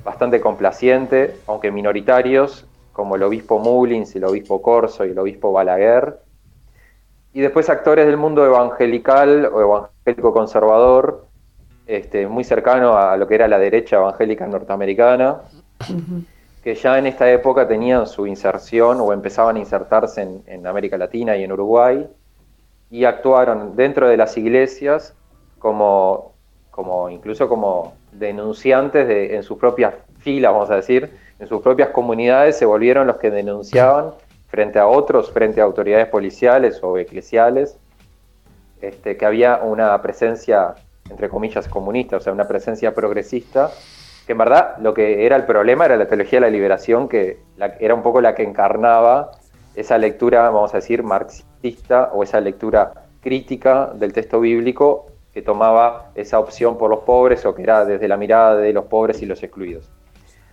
bastante complacientes, aunque minoritarios, como el obispo Mullins, el obispo Corso y el obispo Balaguer. Y después actores del mundo evangelical o evangélico conservador, este, muy cercano a lo que era la derecha evangélica norteamericana, que ya en esta época tenían su inserción o empezaban a insertarse en, América Latina y en Uruguay, y actuaron dentro de las iglesias como, como incluso como denunciantes de, en sus propias filas, vamos a decir, en sus propias comunidades se volvieron los que denunciaban frente a otros, frente a autoridades policiales o eclesiales, este, que había una presencia, entre comillas, comunista, o sea, una presencia progresista que en verdad lo que era el problema era la teología de la liberación, que era un poco la que encarnaba esa lectura, vamos a decir, marxista o esa lectura crítica del texto bíblico que tomaba esa opción por los pobres o que era desde la mirada de los pobres y los excluidos.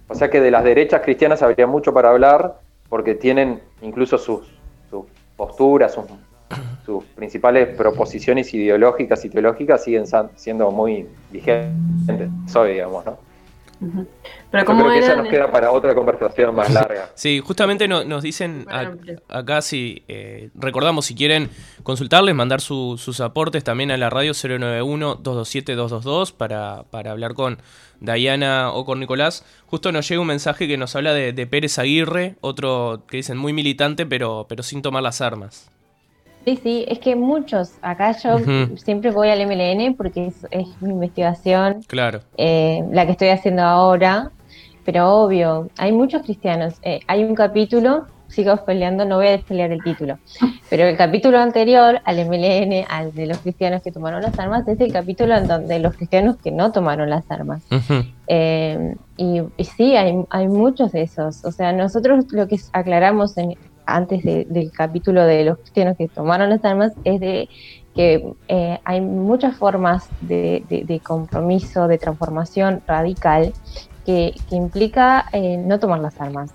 O sea que de las derechas cristianas habría mucho para hablar porque tienen incluso sus, posturas, sus, sus, principales proposiciones ideológicas y teológicas siguen siendo muy vigentes hoy, digamos, ¿no? Pero como creo que eso nos queda para otra conversación más larga. Sí, justamente nos dicen acá si eh, recordamos si quieren consultarles, mandar sus aportes también a la radio 091-227-222 para, para hablar con Diana o con Nicolás. Justo nos llega un mensaje que nos habla de, de Pérez Aguirre, otro que dicen muy militante pero, pero sin tomar las armas. Sí, sí, es que muchos, acá yo siempre voy al MLN porque es, mi investigación, claro. Eh, la que estoy haciendo ahora, pero obvio, hay muchos cristianos. Eh, hay un capítulo, sigo peleando, no voy a despelear el título, pero el capítulo anterior al MLN, al de los cristianos que tomaron las armas, es el capítulo en donde los cristianos que no tomaron las armas. Eh, y, y, sí, hay, hay muchos de esos. O sea, nosotros lo que aclaramos en, antes del capítulo de los cristianos que tomaron las armas, es de que eh, hay muchas formas de, compromiso, de transformación radical que, implica eh, no tomar las armas.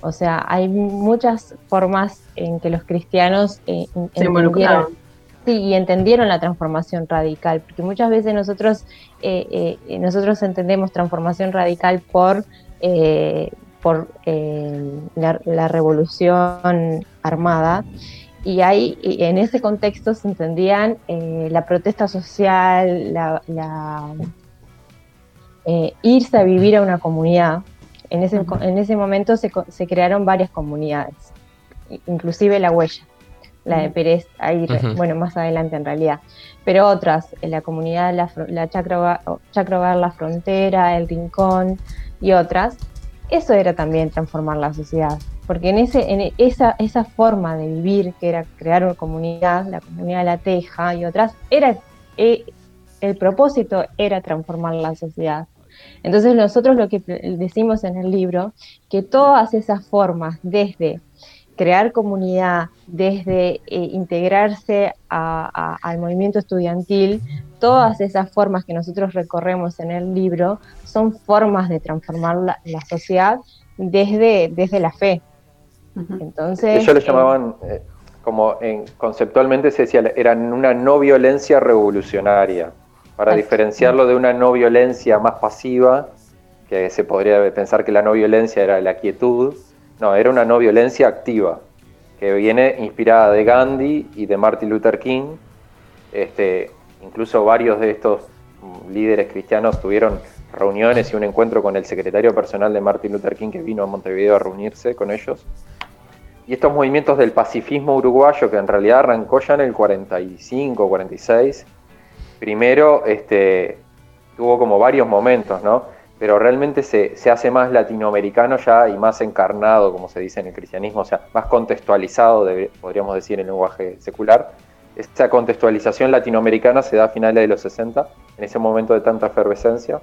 O sea, hay muchas formas en que los cristianos eh, entendieron, y entendieron la transformación radical, porque muchas veces nosotros, nosotros entendemos transformación radical por por eh, la, revolución armada. Y ahí en ese contexto se entendían eh, la protesta social, la, eh, irse a vivir a una comunidad. En ese, en ese momento se, se, crearon varias comunidades, inclusive la huella, la de Pérez, ahí, bueno, más adelante en realidad, pero otras, la comunidad, la, la Chacro, La Frontera, El Rincón y otras, eso era también transformar la sociedad, porque en, ese, en esa, esa forma de vivir, que era crear una comunidad, la comunidad de la Teja y otras, era, eh, el propósito era transformar la sociedad. Entonces nosotros lo que decimos en el libro, que todas esas formas, desde crear comunidad, desde eh, integrarse al movimiento estudiantil, todas esas formas que nosotros recorremos en el libro son formas de transformar la, sociedad desde, desde la fe. Entonces, Ellos le llamaban, eh, como en, conceptualmente se decía, eran una no violencia revolucionaria, para diferenciarlo de una no violencia más pasiva, que se podría pensar que la no violencia era la quietud, no, era una no violencia activa, que viene inspirada de Gandhi y de Martin Luther King. Este, incluso varios de estos líderes cristianos tuvieron reuniones y un encuentro con el secretario personal de Martin Luther King que vino a Montevideo a reunirse con ellos. Y estos movimientos del pacifismo uruguayo, que en realidad arrancó ya en el 45, 46, primero este, tuvo como varios momentos, ¿no? Pero realmente se, se hace más latinoamericano ya y más encarnado, como se dice en el cristianismo, o sea, más contextualizado, podríamos decir en lenguaje secular. Esta contextualización latinoamericana se da a finales de los 60, en ese momento de tanta efervescencia.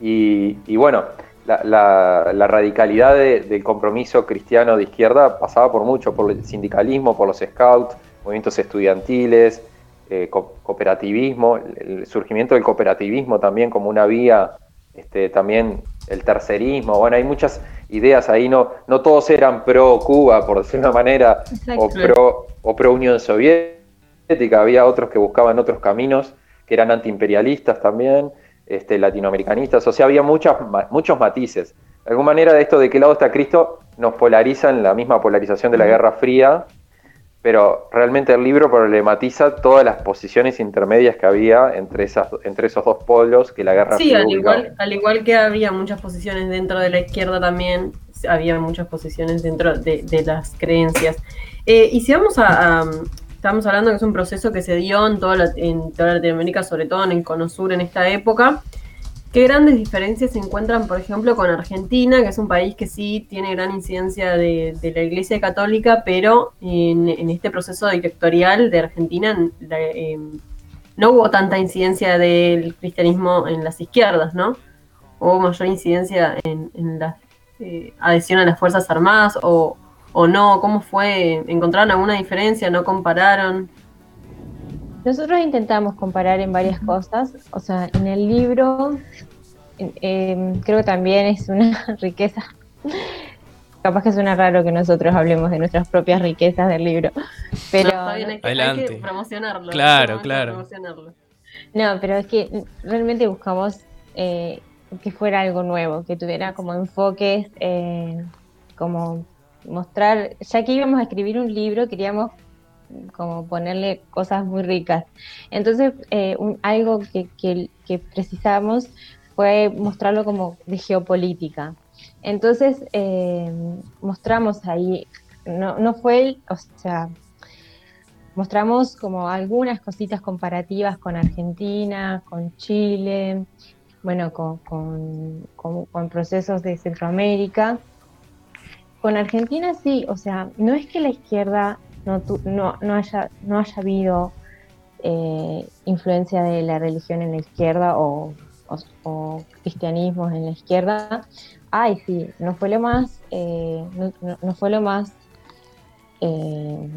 Y, bueno, la, radicalidad del compromiso cristiano de izquierda pasaba por mucho, por el sindicalismo, por los scouts, movimientos estudiantiles, eh, cooperativismo, el surgimiento del cooperativismo también como una vía, este, también el tercerismo, bueno, hay muchas ideas ahí, no, no todos eran pro Cuba, por decir una manera, o pro, o pro Unión Soviética, había otros que buscaban otros caminos, que eran antiimperialistas también, este, latinoamericanistas, o sea, había muchas, muchos matices. De alguna manera, de esto de qué lado está Cristo nos polariza en la misma polarización de la Guerra Fría, pero realmente el libro problematiza todas las posiciones intermedias que había entre, esas, entre esos dos polos que la Guerra. Sí, al igual, al igual que había muchas posiciones dentro de la izquierda también, había muchas posiciones dentro de, las creencias. Eh, y si vamos a, estamos hablando que es un proceso que se dio en toda, en toda Latinoamérica, sobre todo en el Cono Sur en esta época. ¿Qué grandes diferencias se encuentran, por ejemplo, con Argentina, que es un país que sí tiene gran incidencia de, la Iglesia Católica, pero en, este proceso dictatorial de Argentina em, no hubo tanta incidencia del cristianismo en las izquierdas, ¿no? Hubo mayor incidencia en, la eh, adhesión a las Fuerzas Armadas o, o no? ¿Cómo fue? ¿Encontraron alguna diferencia? ¿No compararon? Nosotros intentamos comparar en varias cosas, o sea, en el libro em, creo que también es una riqueza. Capaz que suena raro que nosotros hablemos de nuestras propias riquezas del libro, pero no, hay, que, promocionarlo. Claro, claro. No, pero es que realmente buscamos eh, que fuera algo nuevo, que tuviera como enfoques eh, como mostrar, ya que íbamos a escribir un libro, queríamos como ponerle cosas muy ricas. Entonces, eh, algo que, que, precisamos fue mostrarlo como de geopolítica. Entonces, eh, mostramos ahí, no, no fue, o sea, mostramos como algunas cositas comparativas con Argentina, con Chile, bueno, con, con procesos de Centroamérica con Argentina sí, o sea, no es que la izquierda no, no, haya, no haya habido eh, influencia de la religión en la izquierda o, cristianismo en la izquierda. Ay, sí, no fue lo más, eh, no, fue lo más, eh,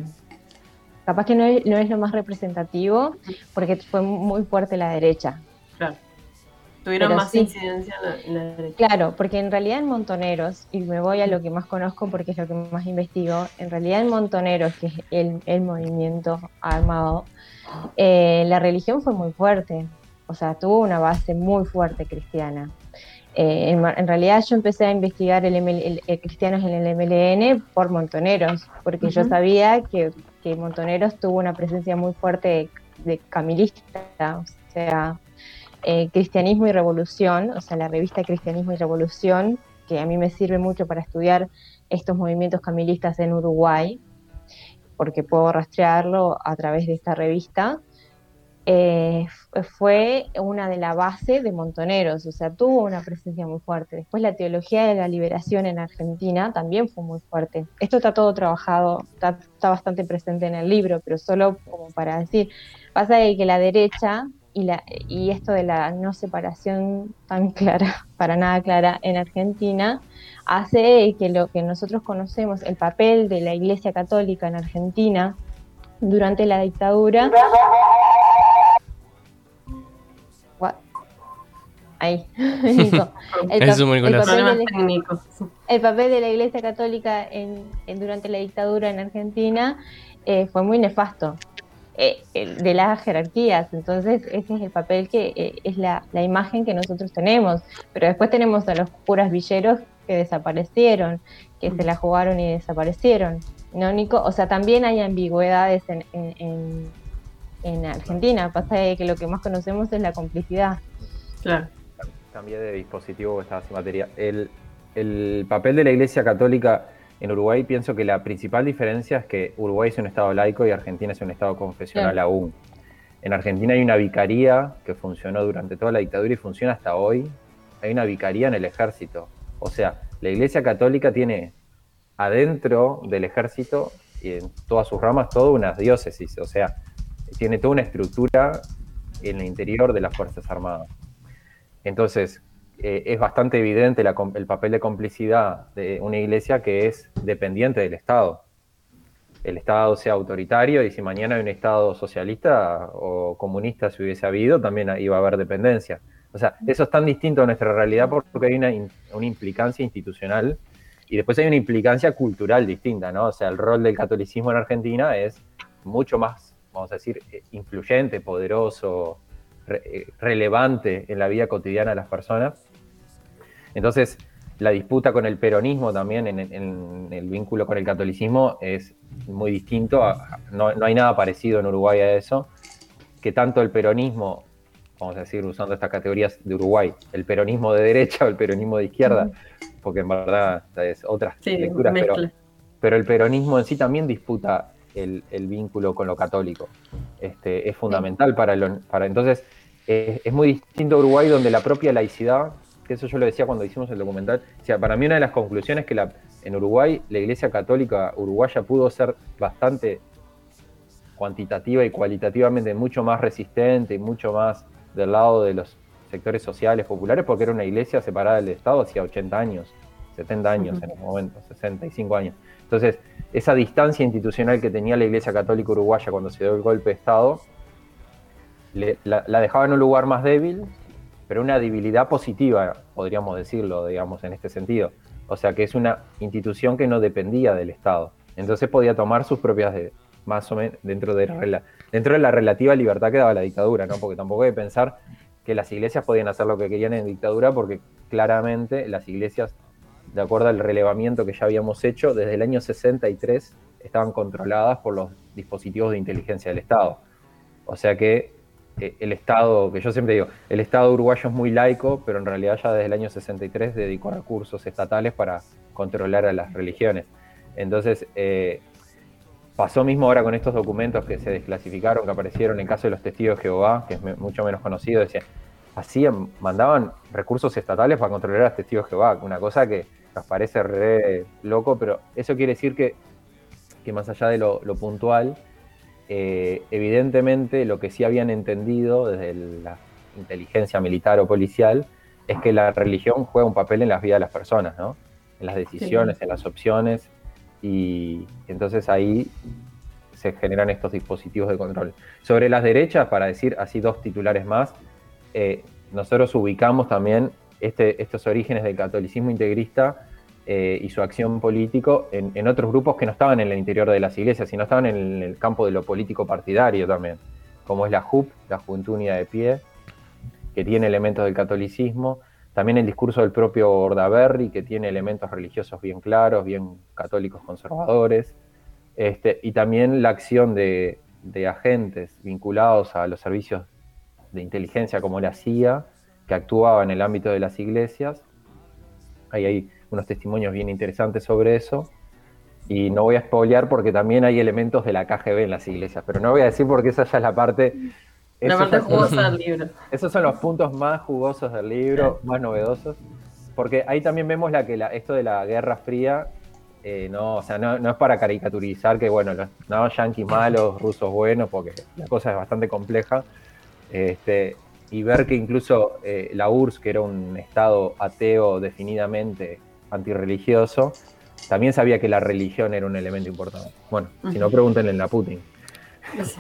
capaz que no es, no es lo más representativo porque fue muy fuerte la derecha. Claro. Tuvieron más incidencia en la, derecha. Claro, porque en realidad en Montoneros, y me voy a lo que más conozco porque es lo que más investigo, en realidad en Montoneros, que es el, movimiento armado, eh, la religión fue muy fuerte, o sea, tuvo una base muy fuerte cristiana. Eh, en, realidad yo empecé a investigar el, el, cristianos en el MLN por Montoneros, porque yo sabía que, que, Montoneros tuvo una presencia muy fuerte de, de camilista, o sea, eh, Cristianismo y Revolución, o sea, la revista Cristianismo y Revolución, que a mí me sirve mucho para estudiar estos movimientos camilistas en Uruguay, porque puedo rastrearlo a través de esta revista, eh, fue una de la base de Montoneros, o sea, tuvo una presencia muy fuerte. Después la teología de la liberación en Argentina también fue muy fuerte. Esto está todo trabajado, está, bastante presente en el libro, pero solo como para decir, pasa de que la derecha y, la, y esto de la no separación tan clara, para nada clara en Argentina, hace que lo que nosotros conocemos, el papel de la Iglesia Católica en Argentina durante la dictadura. Ahí, El, papel de la, Iglesia Católica en, durante la dictadura en Argentina eh, fue muy nefasto. Eh, de las jerarquías. Entonces, ese es el papel que eh, es la, imagen que nosotros tenemos. Pero después tenemos a los curas villeros que desaparecieron, que se la jugaron y desaparecieron. ¿No, Nico? O sea, también hay ambigüedades en, en, Argentina. Pasa que lo que más conocemos es la complicidad. Claro. cambié de dispositivo, estaba sin batería. El, el papel de la Iglesia Católica en Uruguay, pienso que la principal diferencia es que Uruguay es un estado laico y Argentina es un estado confesional Claro. aún. En Argentina hay una vicaría que funcionó durante toda la dictadura y funciona hasta hoy. Hay una vicaría en el ejército. O sea, la Iglesia Católica tiene adentro del ejército y en todas sus ramas toda una diócesis. O sea, tiene toda una estructura en el interior de las Fuerzas Armadas. Entonces, eh, es bastante evidente la el papel de complicidad de una iglesia que es dependiente del Estado. El Estado sea autoritario y si mañana hay un Estado socialista o comunista, si hubiese habido, también iba a haber dependencia. O sea, eso es tan distinto a nuestra realidad porque hay una, una implicancia institucional y después hay una implicancia cultural distinta, ¿no? O sea, el rol del catolicismo en Argentina es mucho más, vamos a decir, eh, influyente, poderoso, eh, relevante en la vida cotidiana de las personas. Entonces, la disputa con el peronismo también en, en el vínculo con el catolicismo es muy distinto. a- no, no hay nada parecido en Uruguay a eso. Que tanto el peronismo, vamos a decir, usando estas categorías de Uruguay, el peronismo de derecha o el peronismo de izquierda, porque en verdad es otra Sí, lectura, pero, el peronismo en sí también disputa el, el vínculo con lo católico. Este, es fundamental para, lo- para entonces es muy distinto a Uruguay donde la propia laicidad, que eso yo lo decía cuando hicimos el documental, o sea, para mí una de las conclusiones es que la, en Uruguay la Iglesia Católica uruguaya pudo ser bastante cuantitativa y cualitativamente mucho más resistente y mucho más del lado de los sectores sociales populares porque era una iglesia separada del Estado hacía 80 años, 70 años en ese momento, 65 años. Entonces, esa distancia institucional que tenía la Iglesia Católica Uruguaya cuando se dio el golpe de Estado, le- la, la dejaba en un lugar más débil, pero una debilidad positiva, podríamos decirlo, digamos, en este sentido. O sea, que es una institución que no dependía del Estado. Entonces podía tomar sus propias, de- más o menos, dentro de, la dentro de la relativa libertad que daba la dictadura, ¿no? Porque tampoco hay que pensar que las iglesias podían hacer lo que querían en dictadura, porque claramente las iglesias, de acuerdo al relevamiento que ya habíamos hecho, desde el año 63 estaban controladas por los dispositivos de inteligencia del Estado. O sea que el Estado, que yo siempre digo, el Estado uruguayo es muy laico, pero en realidad ya desde el año 63 dedicó recursos estatales para controlar a las religiones. Entonces, eh, pasó mismo ahora con estos documentos que se desclasificaron, que aparecieron en el caso de los testigos de Jehová, que es mucho menos conocido, decían, hacían, mandaban recursos estatales para controlar a los testigos de Jehová, una cosa que nos parece re loco, pero eso quiere decir que, que más allá de lo puntual, eh, evidentemente lo que sí habían entendido desde la inteligencia militar o policial es que la religión juega un papel en las vidas de las personas, ¿no? En las decisiones, en las opciones, y entonces ahí se generan estos dispositivos de control. Sobre las derechas, para decir así dos titulares más, eh, nosotros ubicamos también este- estos orígenes del catolicismo integrista eh, y su acción político en, otros grupos que no estaban en el interior de las iglesias, sino estaban en el campo de lo político partidario también, como es la JUP, la Juventud Unida de Pie, que tiene elementos del catolicismo, también el discurso del propio Ordaberry, que tiene elementos religiosos bien claros, bien católicos conservadores, este, y también la acción de, de agentes vinculados a los servicios de inteligencia como la CIA, que actuaba en el ámbito de las iglesias. Ahí hay unos testimonios bien interesantes sobre eso. Y no voy a spoilear porque también hay elementos de la KGB en las iglesias, pero no voy a decir porque esa ya es la parte... La esos parte jugosa del libro. esos son los puntos más jugosos del libro, más novedosos, porque ahí también vemos la que la, esto de la Guerra Fría, eh, no, o sea, no, no es para caricaturizar que, bueno, los no, yanquis malos, rusos buenos, porque la cosa es bastante compleja, este, y ver que incluso eh, la URSS, que era un estado ateo definidamente antirreligioso, también sabía que la religión era un elemento importante. Bueno, si no, pregúntenle a Putin. Sí.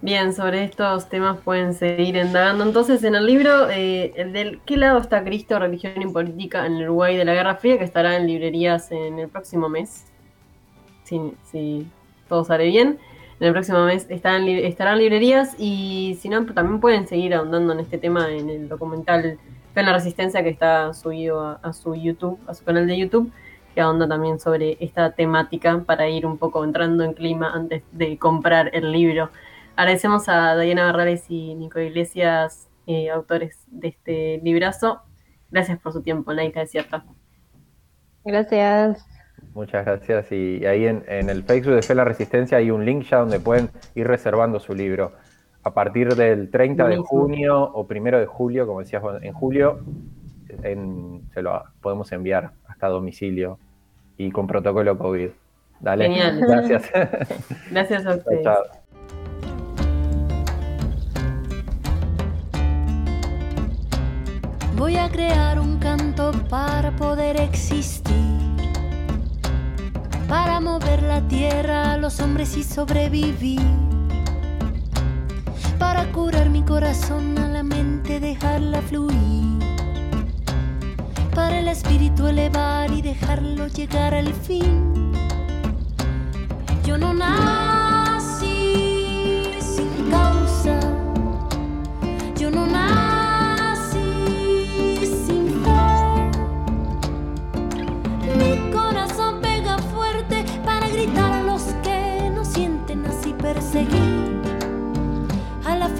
Bien, sobre estos temas pueden seguir indagando. Entonces, en el libro, eh, el del ¿Qué lado está Cristo, religión y política en el Uruguay de la Guerra Fría? que estará en librerías en el próximo mes. Si, si todo sale bien. En el próximo mes estará en li- estará en librerías y si no, también pueden seguir ahondando en este tema en el documental Fe en la Resistencia que está subido a, a su YouTube, a su canal de YouTube que ahonda también sobre esta temática para ir un poco entrando en clima antes de comprar el libro. Agradecemos a Diana Barrales y Nico Iglesias eh, autores de este librazo. Gracias por su tiempo, Laika, de cierto. Gracias. Muchas gracias. Y ahí en, en, el Facebook de Fe la Resistencia hay un link ya donde pueden ir reservando su libro. A partir del 30 de junio o primero de julio, como decías, en julio en, se lo podemos enviar hasta domicilio y con protocolo COVID. Dale. Genial. Gracias. Gracias a ustedes. Chao. Voy a crear un canto para poder existir, para mover la tierra a los hombres y sobrevivir, para curar mi corazón a la mente, dejarla fluir, para el espíritu elevar y dejarlo llegar al fin. Yo no nací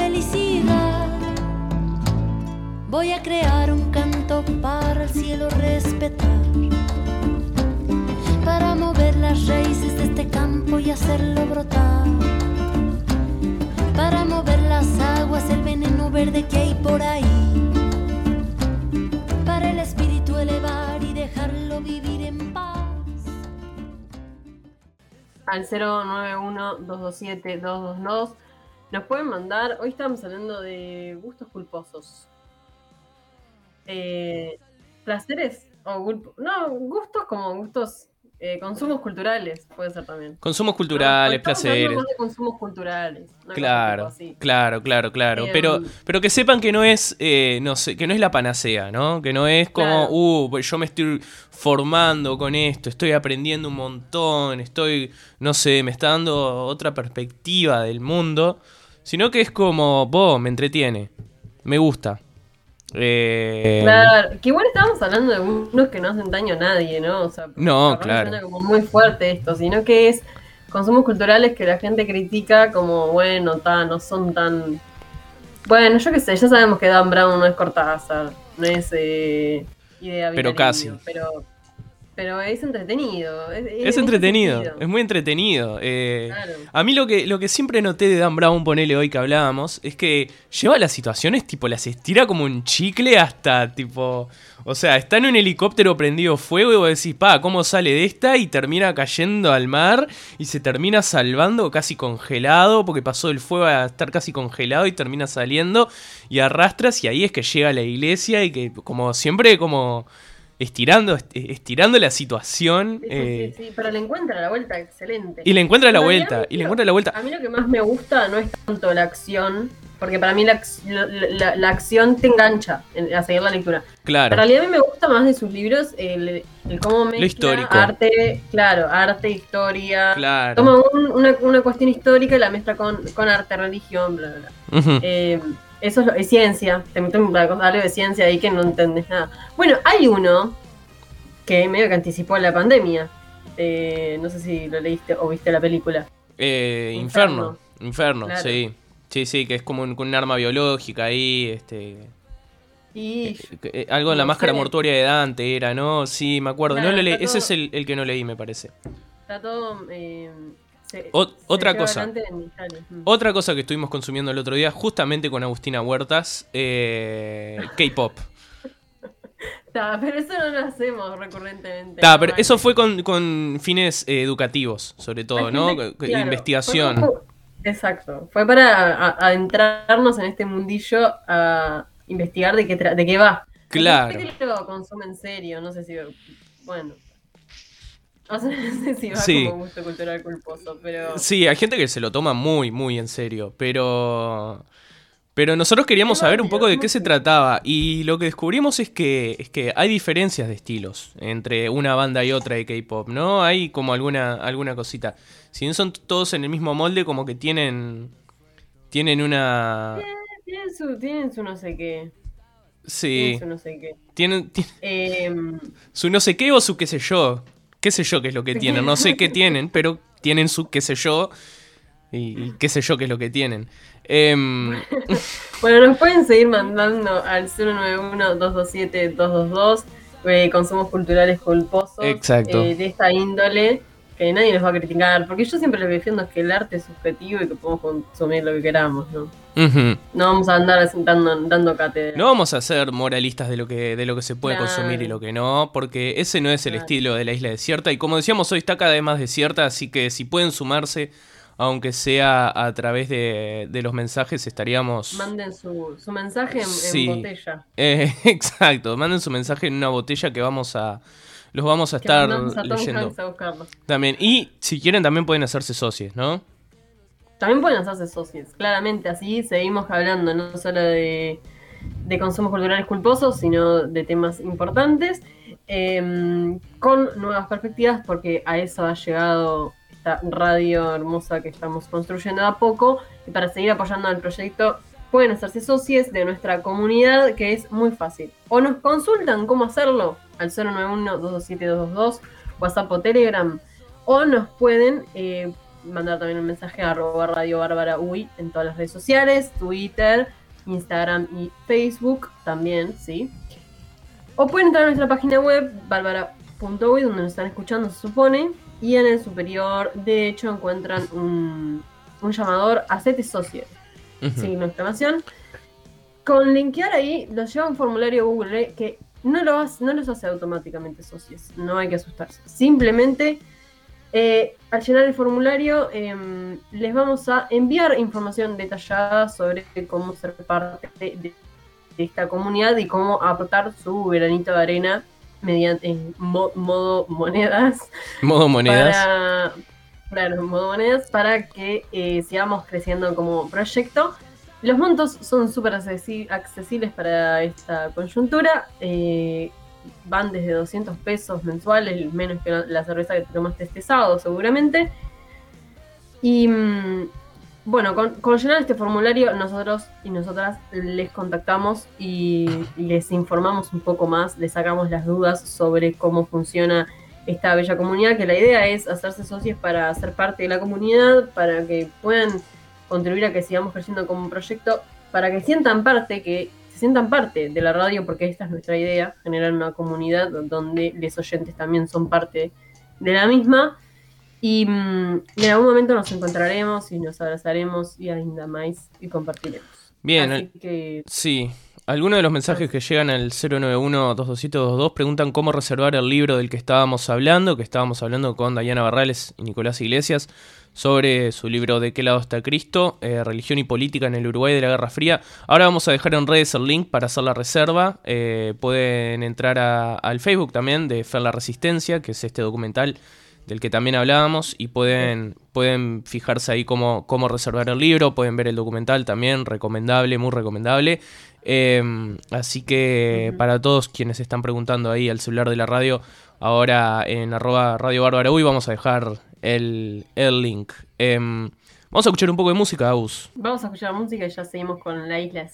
felicidad. Voy a crear un canto para el cielo respetar para mover las raíces de este campo y hacerlo brotar. Para mover las aguas, el veneno verde que hay por ahí. Para el espíritu elevar y dejarlo vivir en paz. Al 091-227-222 nos pueden mandar. Hoy estamos hablando de gustos culposos. Eh, ¿Placeres? O no, gustos como gustos eh, consumos culturales, puede ser también. Consumos culturales, placeres. de consumos culturales. Claro, así. claro, claro, claro. Pero, pero que sepan que no es, eh, no sé, que no es la panacea, ¿no? Que no es como, Claro. uh, pues yo me estoy formando con esto, estoy aprendiendo un montón, estoy, no sé, me está dando otra perspectiva del mundo, sino que es como, vos, me entretiene, me gusta. Eh, Claro, que igual estábamos hablando de unos que no hacen daño a nadie, ¿no? O sea, No, claro. suena como muy fuerte esto, sino que es consumos culturales que la gente critica como, bueno, ta, no son tan... Bueno, yo qué sé, ya sabemos que Dan Brown no es Cortázar, no es eh, idea Pero casi. Pero, pero es entretenido. Es, es entretenido, es muy entretenido. eh, Claro. A mí lo que, lo que siempre noté de Dan Brown, ponele hoy que hablábamos, es que lleva las situaciones, tipo, las estira como un chicle hasta, tipo... O sea, está en un helicóptero prendido fuego y vos decís, pa, ¿cómo sale de esta? Y termina cayendo al mar y se termina salvando casi congelado, porque pasó del fuego a estar casi congelado y termina saliendo y arrastras y ahí es que llega a la iglesia y que, como siempre, como estirando, est- estirando la situación. Sí, sí, eh, sí, sí, pero le encuentra la vuelta excelente. Y le encuentra la vuelta, y le lo- encuentra la vuelta. A mí lo que más me gusta no es tanto la acción, porque para mí la, la, acción te engancha en- a seguir la lectura. Claro. En realidad a mí me gusta más de sus libros el, el cómo mezcla histórico. arte, claro, arte, historia. Claro. Toma un- una, una cuestión histórica y la mezcla con, con arte, religión, bla, bla, bla. Eh, eso es, lo- es ciencia. Te cosa- algo de ciencia ahí que no entendés nada. Bueno, hay uno que medio que anticipó la pandemia. Eh, no sé si lo leíste o viste la película. Eh, Inferno. Inferno, Inferno, Claro. sí. Sí, sí, que es como un, con un arma biológica ahí, este... Y eh, eh, algo en la máscara mortuoria de Dante era, ¿no? Sí, me acuerdo. Claro, no lo leí. está Ese es el, el que no leí, me parece. está todo. Se- Ot- se otra cosa. Mm. Otra cosa que estuvimos consumiendo el otro día, justamente con Agustina Huertas, eh, K-pop. Ta, pero eso no lo hacemos recurrentemente. Ta, pero eso fue con, con fines eh, educativos, sobre todo, hay ¿no? que- claro, investigación. fue exacto. Fue para adentrarnos en este mundillo a investigar de qué, de qué va. Claro. Que lo consume en serio, no sé si. Bueno. O sea, no sé si va Sí. como gusto cultural culposo, pero. Sí, hay gente que se lo toma muy, muy en serio, pero... Pero nosotros queríamos saber un poco de qué se trataba y lo que descubrimos es que, es que hay diferencias de estilos entre una banda y otra de K-Pop, ¿no? Hay como alguna, alguna cosita. Si bien son todos en el mismo molde, como que tienen... Tienen una... Tienen su, tienen su no sé qué. Sí, Tienen su no sé qué. tienen, ti- Em, su no sé qué o su qué sé yo. Qué sé yo qué es lo que tienen. No sé qué tienen, pero tienen su qué sé yo. y, y qué sé yo qué es lo que tienen. Em, Bueno, nos pueden seguir mandando al 091-227-222 eh, consumos culturales culposos Exacto. eh, de esta índole que nadie nos va a criticar, porque yo siempre lo que defiendo es que el arte es subjetivo y que podemos consumir lo que queramos, ¿no? No vamos a andar dando, dando cátedra. No vamos a ser moralistas de lo que, de lo que se puede Claro. consumir y lo que no, porque ese no es el Claro. estilo de la isla desierta. Y como decíamos, hoy está cada vez más desierta, así que si pueden sumarse, aunque sea a través de, de los mensajes, estaríamos... Manden su, su mensaje en, botella. Eh, exacto, manden su mensaje en una botella que vamos a... Los vamos a Que estar a leyendo a también. Y si quieren también pueden hacerse socios, ¿no? También pueden hacerse socios, claramente, así seguimos hablando no solo de, de consumos culturales culposos, sino de temas importantes, eh, con nuevas perspectivas, porque a eso ha llegado esta radio hermosa que estamos construyendo de a poco, y para seguir apoyando al proyecto pueden hacerse socios de nuestra comunidad, que es muy fácil. O nos consultan cómo hacerlo al 091-227-222, WhatsApp o Telegram, o nos pueden eh, mandar también un mensaje a arroba Radio Bárbara UI en todas las redes sociales, Twitter, Instagram y Facebook también, ¿sí? O pueden entrar a nuestra página web, bárbara.uy, donde nos están escuchando, se supone, y en el superior derecho encuentran un, un llamador Socio, Ujú. signo de exclamación. Con linkear ahí los lleva a un formulario Google que no, lo hace- no los hace automáticamente socios, no hay que asustarse. Simplemente eh, al llenar el formulario em, les vamos a enviar información detallada sobre cómo ser parte de, de esta comunidad y cómo aportar su granito de arena mediante en mo- modo monedas Modo monedas. para, claro, modo monedas, para que eh, sigamos creciendo como proyecto. Los montos son súper accesi- accesibles para esta coyuntura. eh, van desde 200 pesos mensuales, menos que la- cerveza que te tomaste este sábado seguramente. Y mm, bueno, con, con llenar este formulario nosotros y nosotras les contactamos y les informamos un poco más, les sacamos las dudas sobre cómo funciona esta bella comunidad, que la idea es hacerse socios para ser parte de la comunidad, para que puedan contribuir a que sigamos creciendo como un proyecto, para que sientan parte, que se sientan parte de la radio, porque esta es nuestra idea, generar una comunidad donde los oyentes también son parte de la misma. Y, mm, en algún momento nos encontraremos y nos abrazaremos y ainda más y compartiremos. Bien, Así que Sí. Algunos de los mensajes que llegan al 091-227-22 preguntan cómo reservar el libro del que estábamos hablando, que estábamos hablando con Dayana Barrales y Nicolás Iglesias, sobre su libro ¿De qué lado está Cristo? Eh, religión y política en el Uruguay de la Guerra Fría. Ahora vamos a dejar en redes el link para hacer la reserva. Eh, pueden entrar al Facebook también de Fer la Resistencia, que es este documental del que también hablábamos, y pueden, pueden fijarse ahí cómo, cómo reservar el libro, pueden ver el documental también, recomendable, muy recomendable. Eh, así que para todos quienes están preguntando ahí al celular de la radio, ahora en arroba Radio Bárbara Uy vamos a dejar el, el link. Em, vamos a escuchar un poco de música, Agus. vamos a escuchar música y ya seguimos con la isla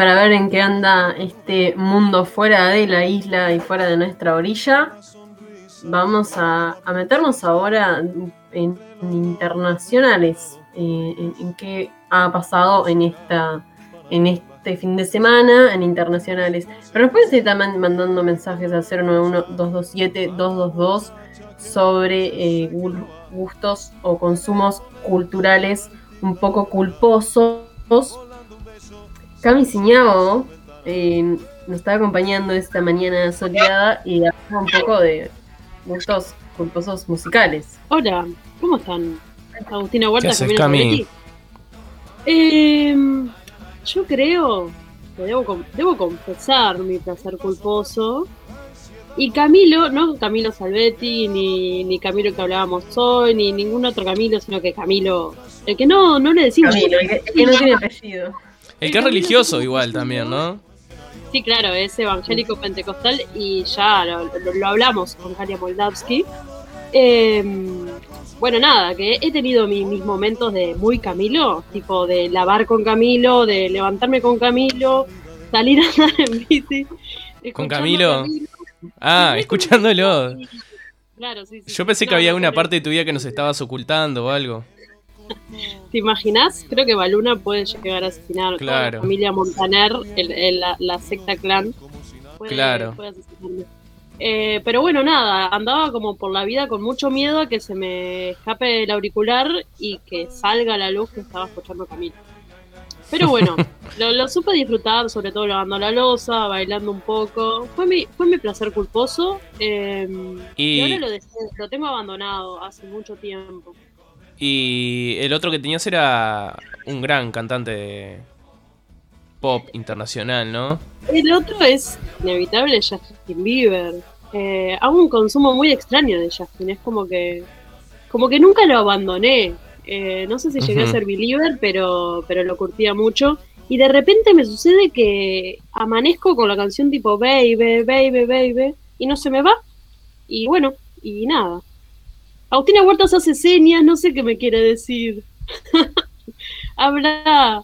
para ver en qué anda este mundo fuera de la isla y fuera de nuestra orilla, vamos a, meternos ahora en internacionales, eh, en, qué ha pasado en esta en este fin de semana en internacionales. Pero nos pueden seguir también mandando mensajes al 091-227-222 sobre eh, gu- gustos o consumos culturales un poco culposos. Cami Ciñao eh, nos está acompañando esta mañana soleada y habla un poco de gustos culposos musicales. Hola, ¿cómo están? Agustina ¿Qué Huerta, Camila Cami? Eh, yo creo que debo, debo confesar mi placer culposo Y Camilo, no Camilo Salvetti, ni, ni Camilo que hablábamos hoy, ni ningún otro Camilo, sino que Camilo, el que no, no le decimos. Camilo, el que, el que no tiene apellido. El que es religioso igual también, ¿no? Sí, claro, es evangélico pentecostal y ya lo, lo- lo hablamos con Karia Moldavsky. Eh, bueno, nada, que he tenido mi- mis momentos de muy Camilo, tipo de lavar con Camilo, de levantarme con Camilo, salir a andar en bici. escuchando Camilo? a Ah, escuchándolo. Claro, sí, sí. Yo pensé que había una parte de tu vida que nos estabas ocultando o algo. ¿Te imaginas? Creo que Baluna puede llegar a asesinar a Claro. la familia Montaner, el- el- la, la secta clan. Puede- Claro. puede asesinarme. Eh, pero bueno, nada, andaba como por la vida con mucho miedo a que se me escape el auricular y que salga la luz que estaba escuchando Camilo. Pero bueno, lo, lo supe disfrutar, sobre todo lavando la losa, bailando un poco. Fue mi, fue mi placer culposo. eh, y... Y- ahora lo, dejé, lo tengo abandonado hace mucho tiempo. Y el otro que tenías era un gran cantante de pop internacional, ¿no? El otro es inevitable Justin Bieber. Eh, hago un consumo muy extraño de Justin. Es como que, como que nunca lo abandoné. Eh, no sé si llegué a ser believer, pero, pero lo curtía mucho. Y de repente me sucede que amanezco con la canción tipo Baby, Baby, Baby, y no se me va. Y bueno, y nada. Agustina Huertas hace señas, no sé qué me quiere decir. Habla.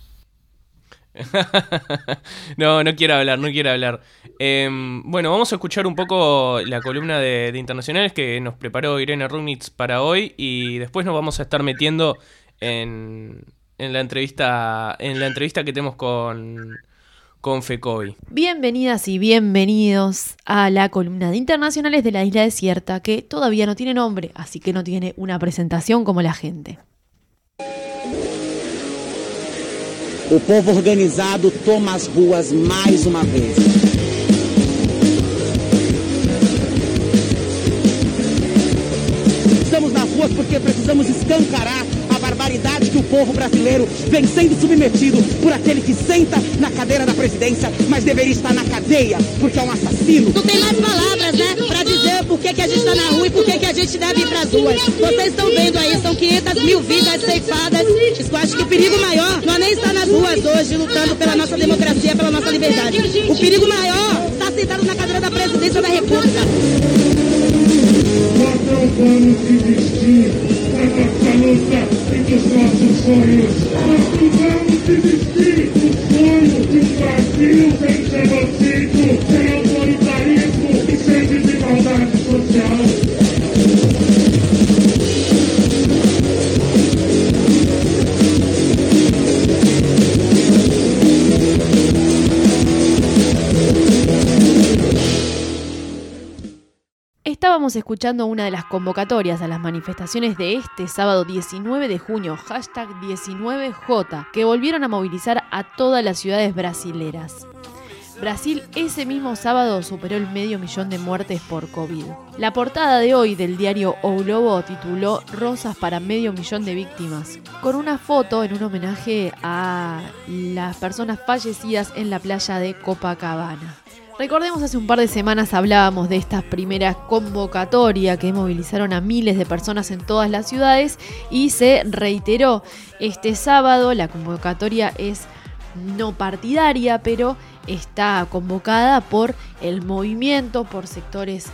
no, no quiero hablar, no quiero hablar. Em, bueno, vamos a escuchar un poco la columna de, internacionales que nos preparó Irene Rugnitz para hoy y después nos vamos a estar metiendo en, la entrevista en la entrevista que tenemos con con Fecovi. Bienvenidas y bienvenidos a la columna de internacionales de la isla desierta que todavía no tiene nombre, así que no tiene una presentación como la gente. O povo organizado toma as ruas mais uma vez. Estamos nas ruas porque precisamos escancarar a barbaridade que o povo brasileiro vem sendo submetido por aquele que senta na cadeira da presidência, mas deveria estar na cadeia porque é um assassino. Não tem mais palavras, né? Pra por que, que a gente tá na rua e por que, que a gente deve ir pras ruas. Vocês estão vendo aí, são 500 mil vidas ceifadas. Eu acho que o perigo maior não é nem estar nas ruas hoje lutando pela nossa democracia, pela nossa liberdade. O perigo maior está sentado na cadeira da presidência da República. Desistir da nossa luta e dos nossos sonhos. Nós vamos desistir do sonho de um Brasil sem genocídio, Escuchando una de las convocatorias a las manifestaciones de este sábado 19 de junio, hashtag 19J, que volvieron a movilizar a todas las ciudades brasileras. Brasil ese mismo sábado superó el medio millón de muertes por COVID. La portada de hoy del diario O Globo tituló Rosas para medio millón de víctimas, con una foto en un homenaje a las personas fallecidas en la playa de Copacabana. Recordemos hace un par de semanas hablábamos de esta primera convocatoria que movilizaron a miles de personas en todas las ciudades y se reiteró este sábado. La convocatoria es no partidaria, pero está convocada por el movimiento, por sectores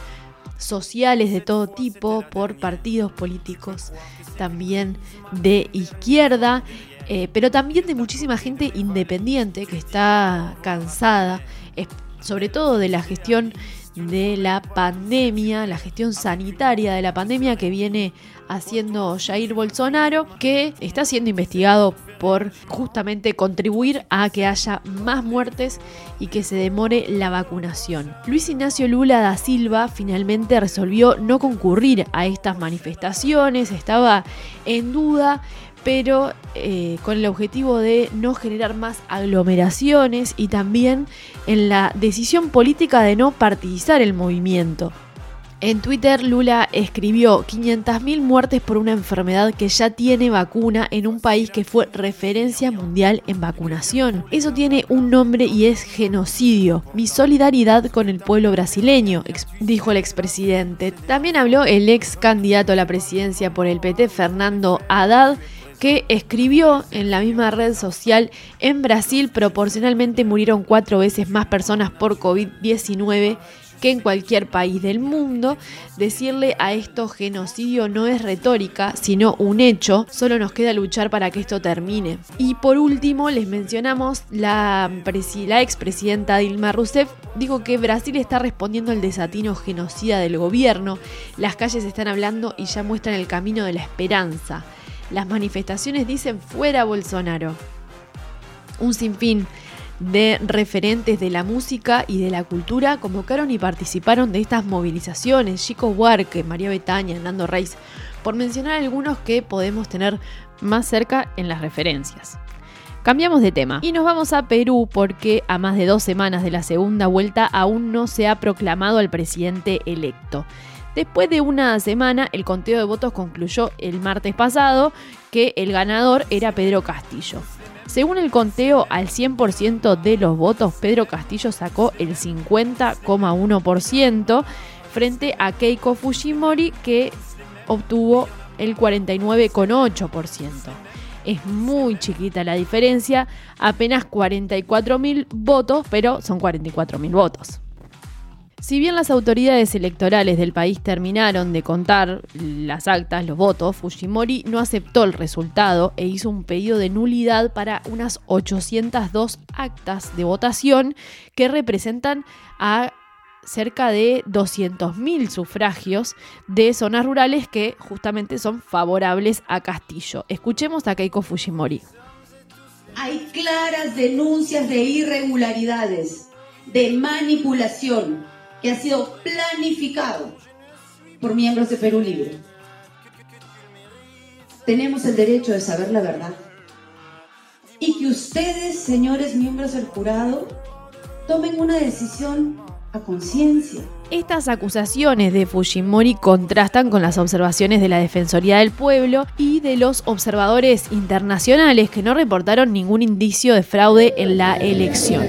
sociales de todo tipo, por partidos políticos también de izquierda, eh, pero también de muchísima gente independiente que está cansada, sobre todo de la gestión de la pandemia, la gestión sanitaria de la pandemia que viene haciendo Jair Bolsonaro, que está siendo investigado por justamente contribuir a que haya más muertes y que se demore la vacunación. Luis Ignacio Lula da Silva finalmente resolvió no concurrir a estas manifestaciones, estaba en duda, pero eh, con el objetivo de no generar más aglomeraciones y también en la decisión política de no partidizar el movimiento. En Twitter, Lula escribió 500.000 muertes por una enfermedad que ya tiene vacuna en un país que fue referencia mundial en vacunación. Eso tiene un nombre y es genocidio. Mi solidaridad con el pueblo brasileño, dijo el expresidente. También habló el ex candidato a la presidencia por el PT, Fernando Haddad que escribió en la misma red social, en Brasil proporcionalmente murieron cuatro veces más personas por COVID-19 que en cualquier país del mundo. Decirle a esto genocidio no es retórica, sino un hecho. Solo nos queda luchar para que esto termine. Y por último, les mencionamos la, la expresidenta Dilma Rousseff dijo que Brasil está respondiendo al desatino genocida del gobierno. Las calles están hablando y ya muestran el camino de la esperanza. Las manifestaciones dicen fuera Bolsonaro. Un sinfín de referentes de la música y de la cultura convocaron y participaron de estas movilizaciones. Chico Huarque, María Betaña, Nando Reis, por mencionar algunos que podemos tener más cerca en las referencias. Cambiamos de tema y nos vamos a Perú porque a más de dos semanas de la segunda vuelta aún no se ha proclamado al presidente electo. Después de una semana, el conteo de votos concluyó el martes pasado que el ganador era Pedro Castillo. Según el conteo, al 100% de los votos, Pedro Castillo sacó el 50,1% frente a Keiko Fujimori que obtuvo el 49,8%. Es muy chiquita la diferencia, apenas 44.000 votos, pero son 44.000 votos. Si bien las autoridades electorales del país terminaron de contar las actas, los votos, Fujimori no aceptó el resultado e hizo un pedido de nulidad para unas 802 actas de votación que representan a cerca de 200.000 sufragios de zonas rurales que justamente son favorables a Castillo. Escuchemos a Keiko Fujimori. Hay claras denuncias de irregularidades, de manipulación que ha sido planificado por miembros de Perú Libre. Tenemos el derecho de saber la verdad. Y que ustedes, señores miembros del jurado, tomen una decisión a conciencia. Estas acusaciones de Fujimori contrastan con las observaciones de la Defensoría del Pueblo y de los observadores internacionales que no reportaron ningún indicio de fraude en la elección.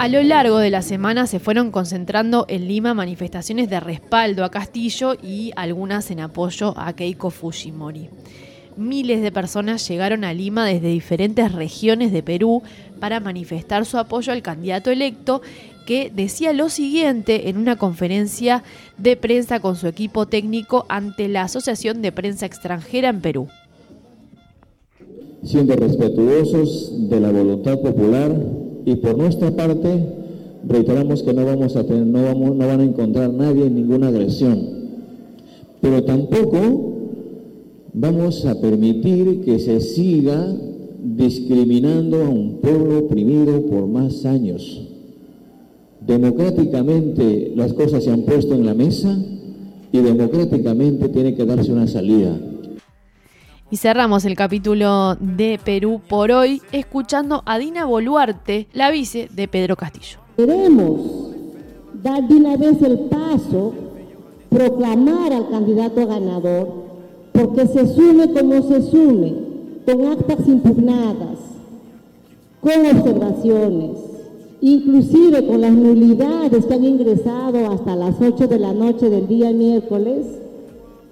A lo largo de la semana se fueron concentrando en Lima manifestaciones de respaldo a Castillo y algunas en apoyo a Keiko Fujimori. Miles de personas llegaron a Lima desde diferentes regiones de Perú para manifestar su apoyo al candidato electo que decía lo siguiente en una conferencia de prensa con su equipo técnico ante la Asociación de Prensa Extranjera en Perú. Siendo respetuosos de la voluntad popular, y por nuestra parte reiteramos que no vamos a tener, no, vamos, no van a encontrar nadie en ninguna agresión, pero tampoco vamos a permitir que se siga discriminando a un pueblo oprimido por más años. Democráticamente las cosas se han puesto en la mesa y democráticamente tiene que darse una salida. Y cerramos el capítulo de Perú por hoy escuchando a Dina Boluarte, la vice de Pedro Castillo. Queremos dar de una vez el paso, proclamar al candidato ganador, porque se sume como se sume, con actas impugnadas, con observaciones, inclusive con las nulidades que han ingresado hasta las 8 de la noche del día miércoles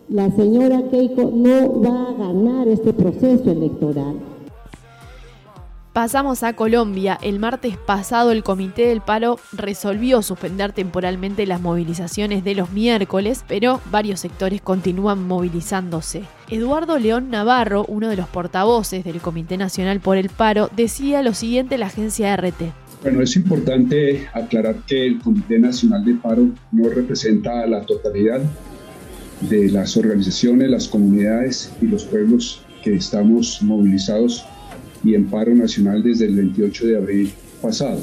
la señora Keiko no va a ganar este proceso electoral. Pasamos a Colombia. El martes pasado el Comité del Paro resolvió suspender temporalmente las movilizaciones de los miércoles, pero varios sectores continúan movilizándose. Eduardo León Navarro, uno de los portavoces del Comité Nacional por el Paro, decía lo siguiente a la agencia RT. Bueno, es importante aclarar que el Comité Nacional de Paro no representa a la totalidad de las organizaciones, las comunidades y los pueblos que estamos movilizados y en paro nacional desde el 28 de abril pasado.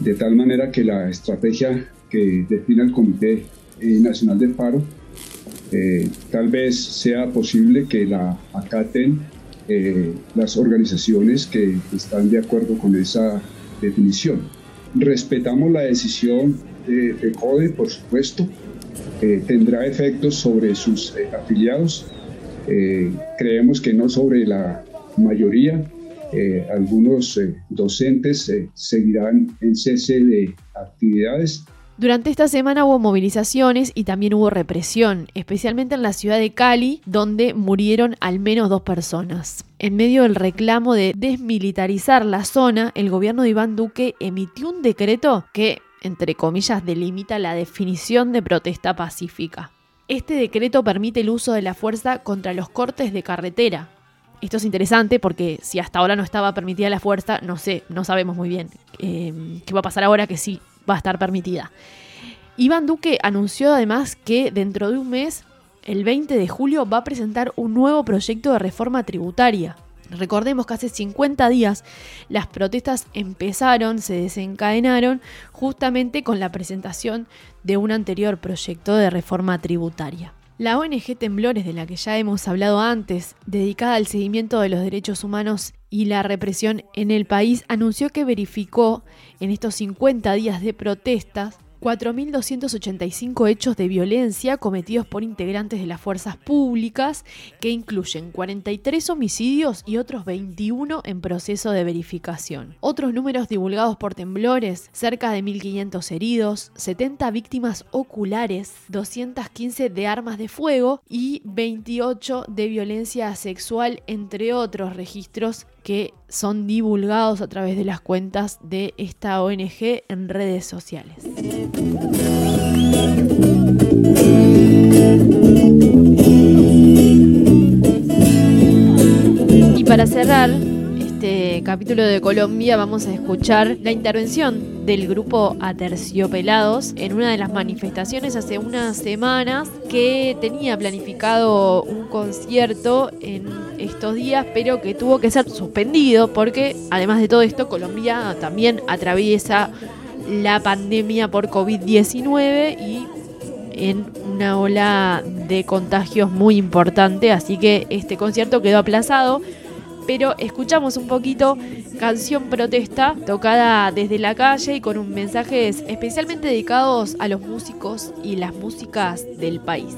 De tal manera que la estrategia que define el Comité eh, Nacional de Paro eh, tal vez sea posible que la acaten eh, las organizaciones que están de acuerdo con esa definición. respetamos la decisión de, de CODE, por supuesto, eh, tendrá efectos sobre sus eh, afiliados, eh, creemos que no sobre la mayoría, eh, algunos eh, docentes eh, seguirán en cese de actividades. Durante esta semana hubo movilizaciones y también hubo represión, especialmente en la ciudad de Cali, donde murieron al menos dos personas. En medio del reclamo de desmilitarizar la zona, el gobierno de Iván Duque emitió un decreto que, entre comillas, delimita la definición de protesta pacífica. Este decreto permite el uso de la fuerza contra los cortes de carretera. Esto es interesante porque si hasta ahora no estaba permitida la fuerza, no sé, no sabemos muy bien eh, qué va a pasar ahora que sí va a estar permitida. Iván Duque anunció además que dentro de un mes, el 20 de julio, va a presentar un nuevo proyecto de reforma tributaria. Recordemos que hace 50 días las protestas empezaron, se desencadenaron justamente con la presentación de un anterior proyecto de reforma tributaria. La ONG Temblores, de la que ya hemos hablado antes, dedicada al seguimiento de los derechos humanos y la represión en el país, anunció que verificó en estos 50 días de protestas 4.285 hechos de violencia cometidos por integrantes de las fuerzas públicas, que incluyen 43 homicidios y otros 21 en proceso de verificación. Otros números divulgados por temblores, cerca de 1.500 heridos, 70 víctimas oculares, 215 de armas de fuego y 28 de violencia sexual, entre otros registros que son divulgados a través de las cuentas de esta ONG en redes sociales. Y para cerrar este capítulo de Colombia vamos a escuchar la intervención del grupo Aterciopelados en una de las manifestaciones hace unas semanas que tenía planificado un concierto en estos días pero que tuvo que ser suspendido porque además de todo esto Colombia también atraviesa la pandemia por COVID-19 y en una ola de contagios muy importante, así que este concierto quedó aplazado, pero escuchamos un poquito canción protesta tocada desde la calle y con un mensajes especialmente dedicados a los músicos y las músicas del país.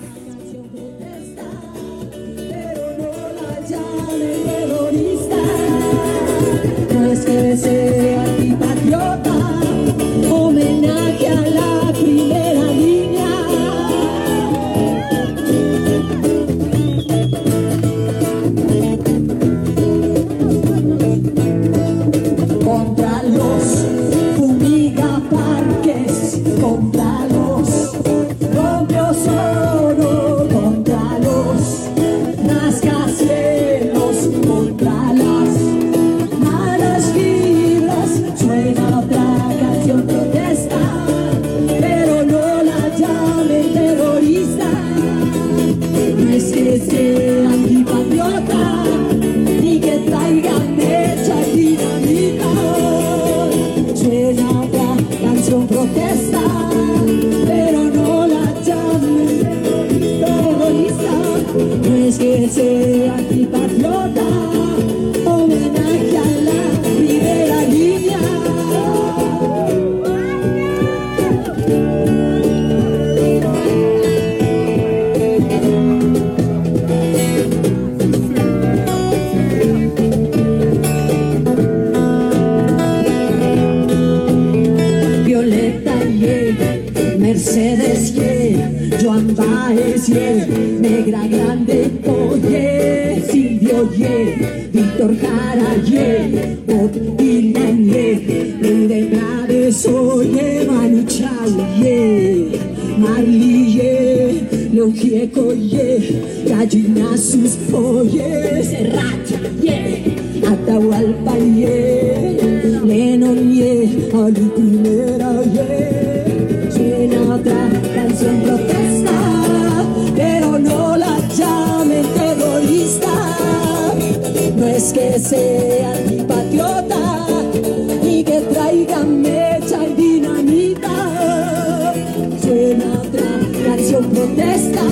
Homenaje a la primera Dylan y Lude Naves Oye, Manu Chao y Marley y León Gieco y Gallina sus Oye, Serrat y Atahualpa y Lennon y Ali es que sea antipatriota, ni que traigan mecha y dinamita. Suena otra canción protesta,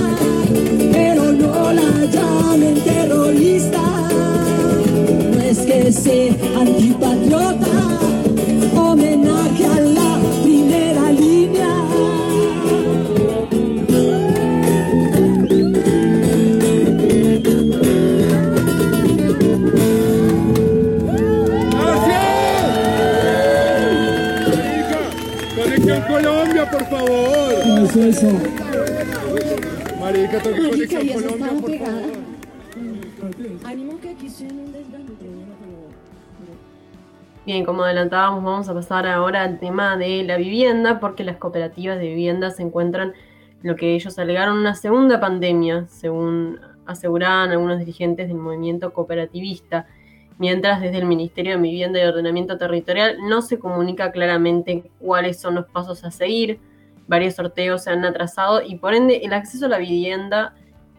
pero no la llamen terrorista. No es que sea antipatriota, pasó? Marica, tengo Marica, conexión Colombia, por pegada. favor. Ánimo que aquí suena un desgante. Bien, como adelantábamos, vamos a pasar ahora al tema de la vivienda, porque las cooperativas de vivienda se encuentran en lo que ellos alegaron una segunda pandemia, según aseguraban algunos dirigentes del movimiento cooperativista, mientras desde el Ministerio de Vivienda y Ordenamiento Territorial no se comunica claramente cuáles son los pasos a seguir, varios sorteos se han atrasado y por ende el acceso a la vivienda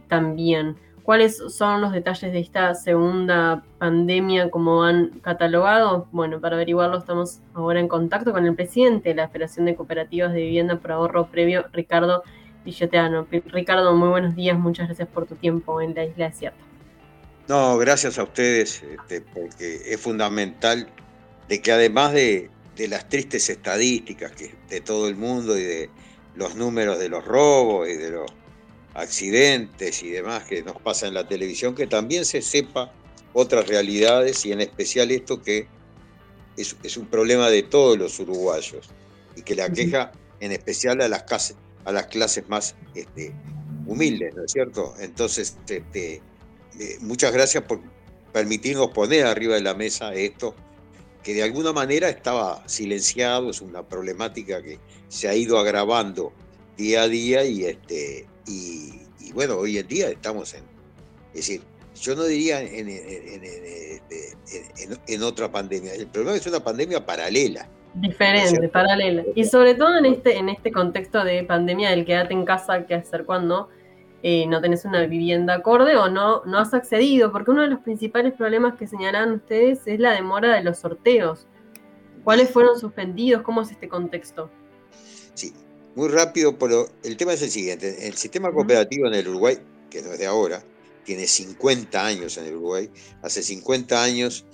también. ¿Cuáles son los detalles de esta segunda pandemia como han catalogado? Bueno, para averiguarlo estamos ahora en contacto con el presidente de la Federación de Cooperativas de Vivienda por Ahorro Previo, Ricardo Villoteano. Ricardo, muy buenos días, muchas gracias por tu tiempo en la Isla Desierta. No, gracias a ustedes, este, porque es fundamental de que además de, de las tristes estadísticas que, de todo el mundo y de los números de los robos y de los accidentes y demás que nos pasa en la televisión, que también se sepa otras realidades y en especial esto que es, es un problema de todos los uruguayos y que le aqueja en especial a las, clases, a las clases más este, humildes, ¿no es cierto? Entonces, este, eh, muchas gracias por permitirnos poner arriba de la mesa esto, que de alguna manera estaba silenciado, es una problemática que se ha ido agravando día a día y, este, y, y bueno, hoy en día estamos en, es decir, yo no diría en, en- en- en- este, otra pandemia, el problema es una pandemia paralela. Diferente, paralela. Y sobre todo en este, en este contexto de pandemia del quédate en casa, qué hacer cuando eh, no tenés una vivienda acorde o no, no has accedido, porque uno de los principales problemas que señalan ustedes es la demora de los sorteos. ¿Cuáles fueron suspendidos? ¿Cómo es este contexto? Sí, muy rápido, pero el tema es el siguiente. El sistema cooperativo en el Uruguay, que no es de ahora, tiene 50 años en el Uruguay. Hace 50 años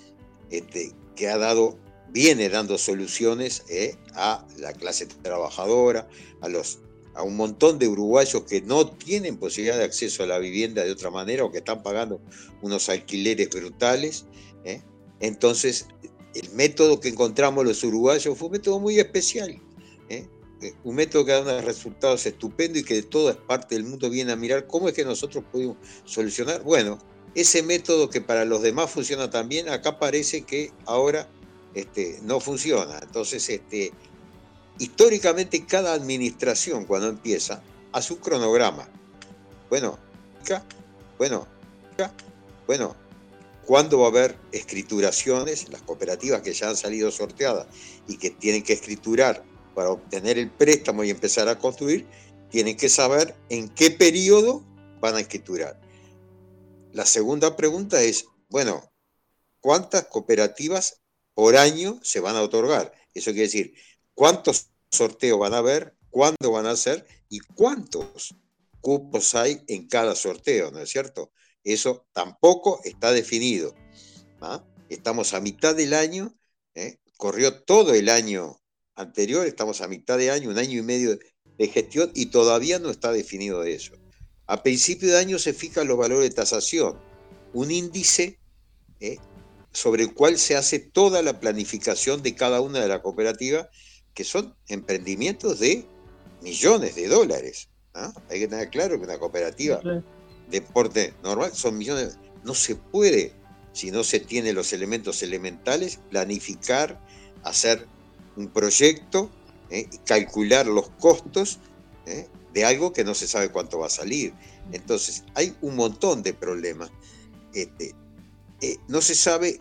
este, que ha dado, viene dando soluciones eh, a la clase trabajadora, a, los, a un montón de uruguayos que no tienen posibilidad de acceso a la vivienda de otra manera o que están pagando unos alquileres brutales. eh. Entonces, el método que encontramos los uruguayos fue un método muy especial. ¿eh? Eh, un método que da unos resultados estupendos y que de todas partes del mundo viene a mirar cómo es que nosotros pudimos solucionar. Bueno, ese método que para los demás funciona también, acá parece que ahora este, no funciona. Entonces, este, históricamente cada administración cuando empieza hace un cronograma. Bueno, bueno, bueno, ¿cuándo va a haber escrituraciones? Las cooperativas que ya han salido sorteadas y que tienen que escriturar para obtener el préstamo y empezar a construir, tienen que saber en qué periodo van a escriturar. La segunda pregunta es, bueno, ¿cuántas cooperativas por año se van a otorgar? Eso quiere decir, ¿cuántos sorteos van a haber? ¿Cuándo van a ser? ¿Y cuántos cupos hay en cada sorteo? ¿No es cierto? Eso tampoco está definido. ¿ah? Estamos a mitad del año, ¿eh? corrió todo el año anterior, estamos a mitad de año, un año y medio de gestión y todavía no está definido eso. A principio de año se fijan los valores de tasación, un índice ¿eh? sobre el cual se hace toda la planificación de cada una de las cooperativas, que son emprendimientos de millones de dólares. ¿ah? Hay que tener claro que una cooperativa de porte normal son millones. No se puede, si no se tiene los elementos elementales, planificar, hacer un proyecto, ¿eh? y calcular los costos ¿eh? de algo que no se sabe cuánto va a salir. Entonces, hay un montón de problemas. Este, eh, no se sabe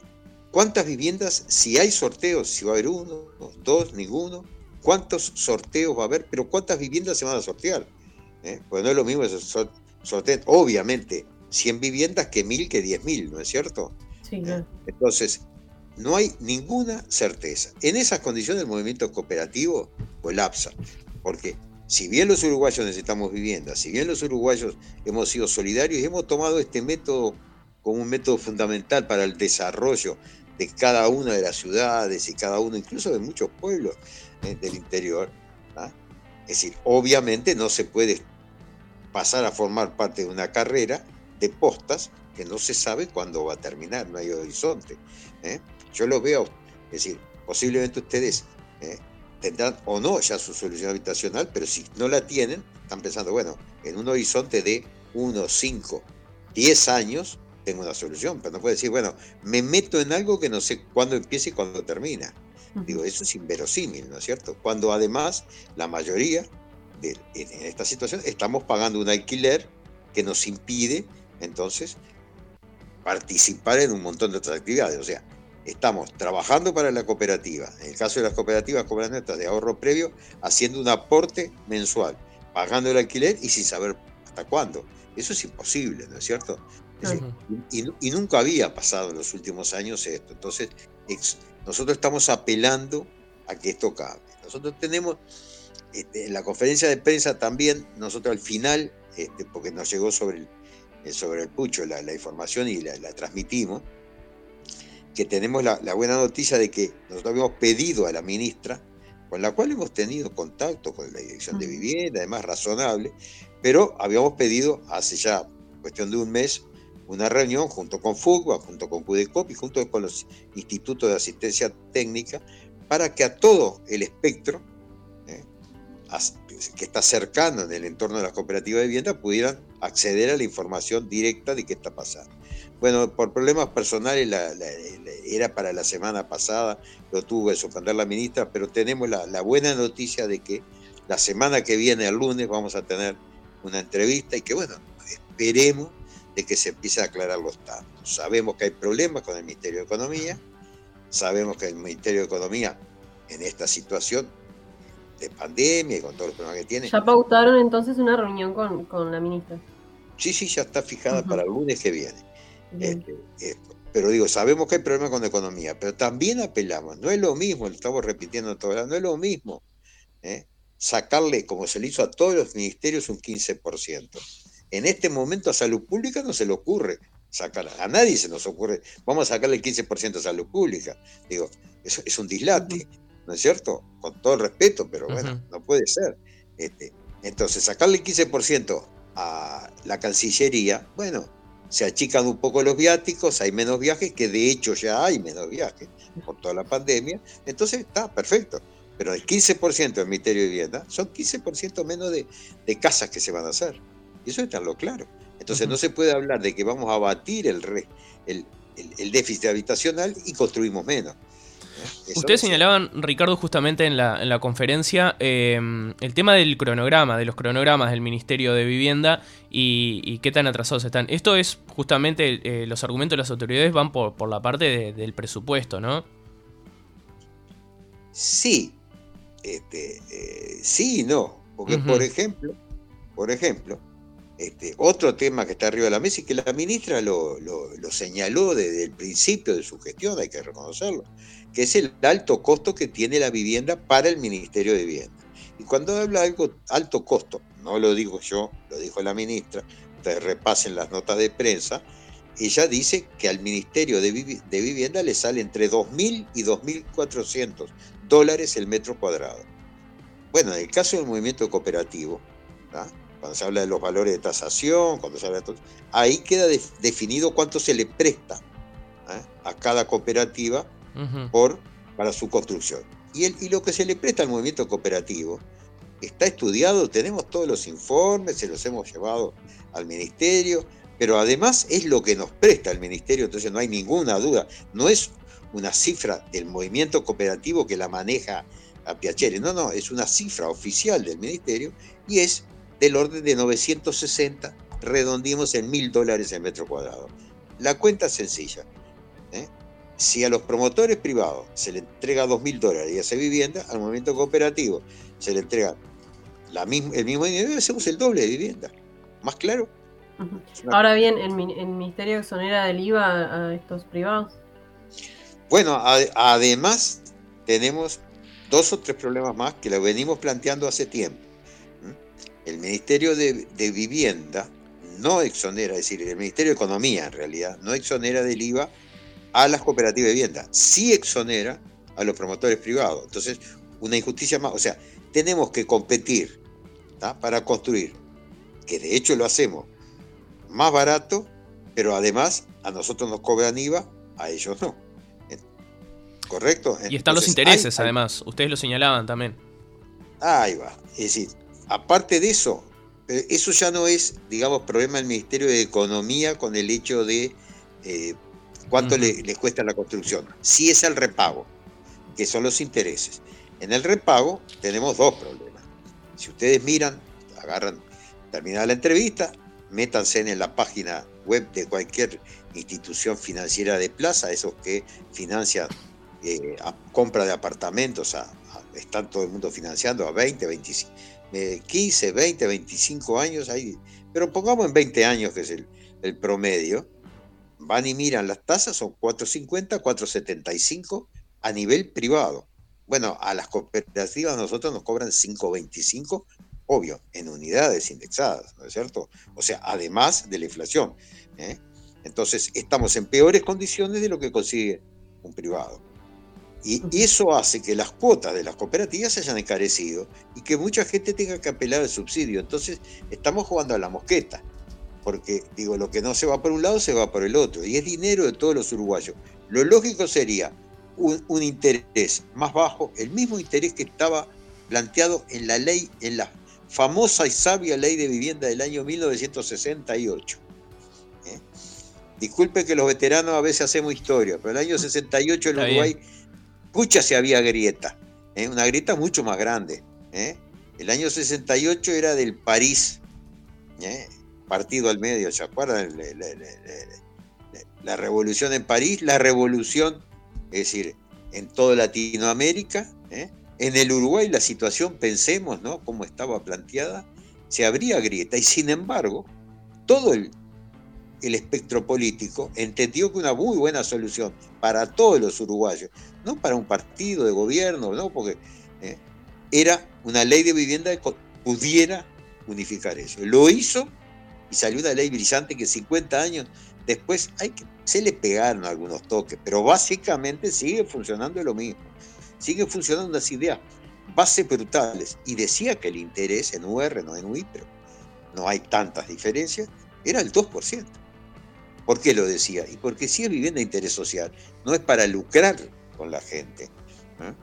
cuántas viviendas, si hay sorteos, si va a haber uno, dos, ninguno, cuántos sorteos va a haber, pero cuántas viviendas se van a sortear. ¿Eh? Pues no es lo mismo eso, sor- sortear, obviamente, 100 viviendas que 1000 que 10.000, ¿no es cierto? Sí, claro. Entonces, no hay ninguna certeza. En esas condiciones el movimiento cooperativo colapsa, porque si bien los uruguayos necesitamos vivienda, si bien los uruguayos hemos sido solidarios y hemos tomado este método como un método fundamental para el desarrollo de cada una de las ciudades y cada uno, incluso de muchos pueblos eh, del interior, ¿ah? es decir, obviamente no se puede pasar a formar parte de una carrera de postas que no se sabe cuándo va a terminar, no hay horizonte. ¿eh? Yo lo veo, es decir, posiblemente ustedes eh, tendrán o no ya su solución habitacional, pero si no la tienen, están pensando, bueno, en un horizonte de 1, 5, 10 años, tengo una solución, pero no puede decir, bueno, me meto en algo que no sé cuándo empieza y cuándo termina. Digo, eso es inverosímil, ¿no es cierto? Cuando además la mayoría de, en esta situación estamos pagando un alquiler que nos impide entonces participar en un montón de otras actividades. O sea, estamos trabajando para la cooperativa, en el caso de las cooperativas cooperativas de ahorro previo, haciendo un aporte mensual, pagando el alquiler y sin saber hasta cuándo. Eso es imposible, ¿no es cierto? Decir, y, y nunca había pasado en los últimos años esto. Entonces, ex- nosotros estamos apelando a que esto cambie. Nosotros tenemos, este, en la conferencia de prensa también, nosotros al final, este, porque nos llegó sobre el, sobre el pucho la, la información y la, la transmitimos, que tenemos la, la buena noticia de que nosotros habíamos pedido a la ministra, con la cual hemos tenido contacto con la Dirección de Vivienda, además razonable, pero habíamos pedido hace ya cuestión de un mes una reunión junto con FUGBA, junto con CUDECOP y junto con los institutos de asistencia técnica para que a todo el espectro eh, que está cercano en el entorno de las cooperativas de vivienda pudieran acceder a la información directa de qué está pasando. Bueno, por problemas personales la- la- la- era para la semana pasada, lo tuvo que suspender la ministra, pero tenemos la buena noticia de que la semana que viene, el lunes, vamos a tener una entrevista y que, bueno, esperemos de que se empiece a aclarar los tantos. Sabemos que hay problemas con el Ministerio de Economía, sabemos que el Ministerio de Economía en esta situación de pandemia y con todos los problemas que tiene, Ya pautaron entonces una reunión con, con la ministra. sí, sí, ya está fijada para el lunes que viene. Este, esto. Pero digo, sabemos que hay problemas con la economía, pero también apelamos, no es lo mismo, lo estamos repitiendo todo, el no es lo mismo ¿eh? sacarle, como se le hizo a todos los ministerios, un 15%. En este momento a salud pública no se le ocurre sacar, a nadie se nos ocurre, vamos a sacarle el 15% a salud pública. Digo, eso es un dislate, ¿no es cierto? Con todo el respeto, pero bueno, no puede ser. Este, entonces, sacarle el 15% a la Cancillería, bueno, se achican un poco los viáticos, hay menos viajes, que de hecho ya hay menos viajes por toda la pandemia, entonces está perfecto. Pero el 15% del Ministerio de Vivienda son 15% menos de, de casas que se van a hacer. Y eso está lo claro. Entonces no se puede hablar de que vamos a abatir el, re- el, el- el déficit habitacional y construimos menos. ¿eh? Eso Ustedes no señalaban, Ricardo, justamente en la, en la conferencia, eh, el tema del cronograma, de los cronogramas del Ministerio de Vivienda y, y qué tan atrasados están. Esto es justamente, eh, los argumentos de las autoridades van por, por la parte de- del presupuesto, ¿no? Sí, este, eh, sí y no. Porque, por ejemplo, por ejemplo, este, otro tema que está arriba de la mesa y que la ministra lo, señaló desde el principio de su gestión, hay que reconocerlo, que es el alto costo que tiene la vivienda para el Ministerio de Vivienda. Y cuando habla de algo alto costo, no lo digo yo, lo dijo la ministra, ustedes repasen las notas de prensa, ella dice que al Ministerio de, Vivi- de Vivienda le sale entre 2.000 y 2.400 dólares el metro cuadrado. Bueno, en el caso del movimiento cooperativo, ¿tá? Cuando se habla de los valores de tasación, cuando se habla de todo, ahí queda de- definido cuánto se le presta ¿ah? a cada cooperativa por, para su construcción. Y, el- y lo que se le presta al movimiento cooperativo está estudiado, tenemos todos los informes, se los hemos llevado al ministerio, pero además es lo que nos presta el ministerio, entonces no hay ninguna duda, no es una cifra del movimiento cooperativo que la maneja a Piacere, no, no, es una cifra oficial del ministerio y es del orden de 960, redondimos en mil dólares el metro cuadrado. La cuenta es sencilla. ¿eh? Si a los promotores privados se le entrega dos mil dólares y hace vivienda, al movimiento cooperativo se le entrega la misma, el mismo dinero y hacemos el doble de vivienda. ¿Más claro? Ahora bien, ¿el, el Ministerio exonera del IVA a, a estos privados? Bueno, a- además tenemos dos o tres problemas más que lo venimos planteando hace tiempo. El Ministerio de, de Vivienda no exonera, es decir, el Ministerio de Economía en realidad, no exonera del IVA a las cooperativas de vivienda, sí exonera a los promotores privados. Entonces, una injusticia más, o sea, tenemos que competir ¿tá? para construir, que de hecho lo hacemos más barato, pero además a nosotros nos cobran IVA, a ellos no. ¿correcto? Y están los intereses, hay- además. Ustedes lo señalaban también. Ahí va. Es decir, aparte de eso, eh, eso ya no es, digamos, problema del Ministerio de Economía con el hecho de eh, cuánto le, le cuesta la construcción. Sí es el repago, que son los intereses. En el repago tenemos dos problemas. Si ustedes miran, agarran, terminada la entrevista, métanse en la página web de cualquier institución financiera de plaza, esos que financian eh, a- compra de apartamentos, a- a- están todo el mundo financiando a 20, 25, eh, 15, 20, 25 años, ahí, pero pongamos en 20 años, que es el, el promedio, van y miran las tasas, son 4.50, 4.75 a nivel privado. Bueno, a las cooperativas nosotros nos cobran 5.25, obvio, en unidades indexadas, ¿no es cierto? O sea, además de la inflación. ¿eh? Entonces, estamos en peores condiciones de lo que consigue un privado. Y eso hace que las cuotas de las cooperativas se hayan encarecido y que mucha gente tenga que apelar al subsidio. Entonces, estamos jugando a la mosqueta, porque digo, lo que no se va por un lado se va por el otro, y es dinero de todos los uruguayos. Lo lógico sería un, un interés más bajo, el mismo interés que estaba planteado en la ley, en la famosa y sabia ley de vivienda del año 1968. ¿eh? Disculpe que los veteranos a veces hacemos historia, pero el año 68 en Uruguay, pucha, se había grieta, ¿eh? una grieta mucho más grande. ¿eh? El año 68 era del París, ¿eh? partido al medio, ¿se acuerdan? La revolución en París, la revolución, es decir, en toda Latinoamérica, ¿eh? en el Uruguay la situación, pensemos, ¿no? Cómo estaba planteada, se abría grieta y sin embargo, todo el, el espectro político entendió que una muy buena solución para todos los uruguayos, no para un partido de gobierno, no, porque ¿eh? era una ley de vivienda que pudiera unificar eso. Lo hizo y salió una ley brillante que 50 años después hay que, se le pegaron algunos toques, pero básicamente sigue funcionando lo mismo. Sigue funcionando unas ideas bases brutales. Y decía que el interés en UR, no en UI, pero no hay tantas diferencias, era el 2%. ¿Por qué lo decía? Y porque si es vivienda de interés social, no es para lucrar con la gente, ¿eh?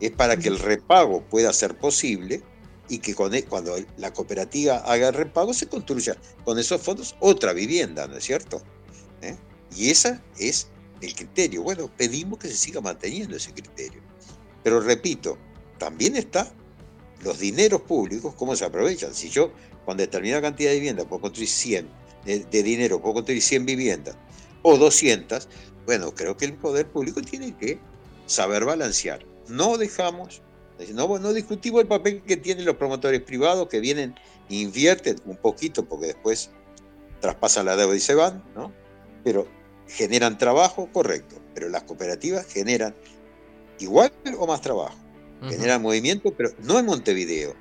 es para que el repago pueda ser posible y que con e- cuando la cooperativa haga el repago se construya con esos fondos otra vivienda, ¿no es cierto? ¿Eh? Y ese es el criterio. Bueno, pedimos que se siga manteniendo ese criterio. Pero repito, también está los dineros públicos, cómo se aprovechan. Si yo con determinada cantidad de vivienda puedo construir 100 de, de dinero, puedo construir 100 viviendas o 200, bueno, creo que el poder público tiene que saber balancear. No dejamos, no, no discutimos el papel que tienen los promotores privados que vienen, invierten un poquito porque después traspasan la deuda y se van, ¿no? Pero generan trabajo, correcto, pero las cooperativas generan igual o más trabajo, generan movimiento, pero no en Montevideo.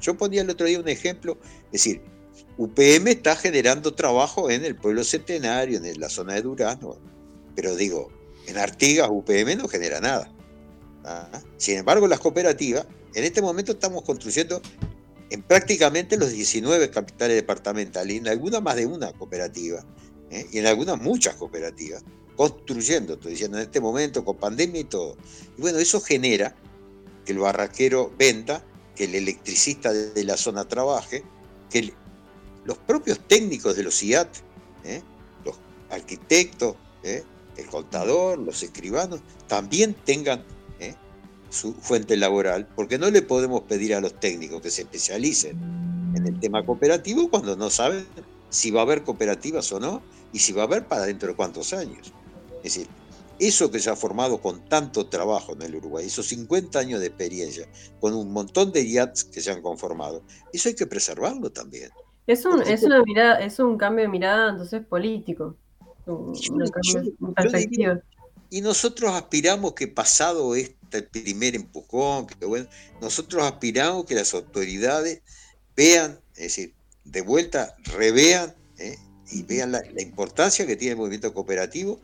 Yo ponía el otro día un ejemplo, es decir, UPM está generando trabajo en el pueblo centenario, en la zona de Durazno, pero digo, en Artigas UPM no genera nada. ¿ah? Sin embargo, las cooperativas, en este momento estamos construyendo en prácticamente los 19 capitales departamentales, en algunas más de una cooperativa, ¿eh? y en algunas muchas cooperativas, construyendo, estoy diciendo en este momento, con pandemia y todo. Y bueno, eso genera que el barraquero venda, que el electricista de, la zona trabaje, que los propios técnicos de los IAT, ¿eh? los arquitectos, ¿eh? El contador, los escribanos, también tengan ¿eh? su fuente laboral, porque no le podemos pedir a los técnicos que se especialicen en el tema cooperativo cuando no saben si va a haber cooperativas o no y si va a haber para dentro de cuántos años. Es decir, eso que se ha formado con tanto trabajo en el Uruguay, esos 50 años de experiencia, con un montón de IATs que se han conformado, eso hay que preservarlo también. Es un, es una mirada, es un cambio de mirada entonces político. Diría, y nosotros aspiramos que pasado este primer empujón, que bueno, nosotros aspiramos que las autoridades vean, es decir, de vuelta revean ¿eh? y vean la, la importancia que tiene el movimiento cooperativo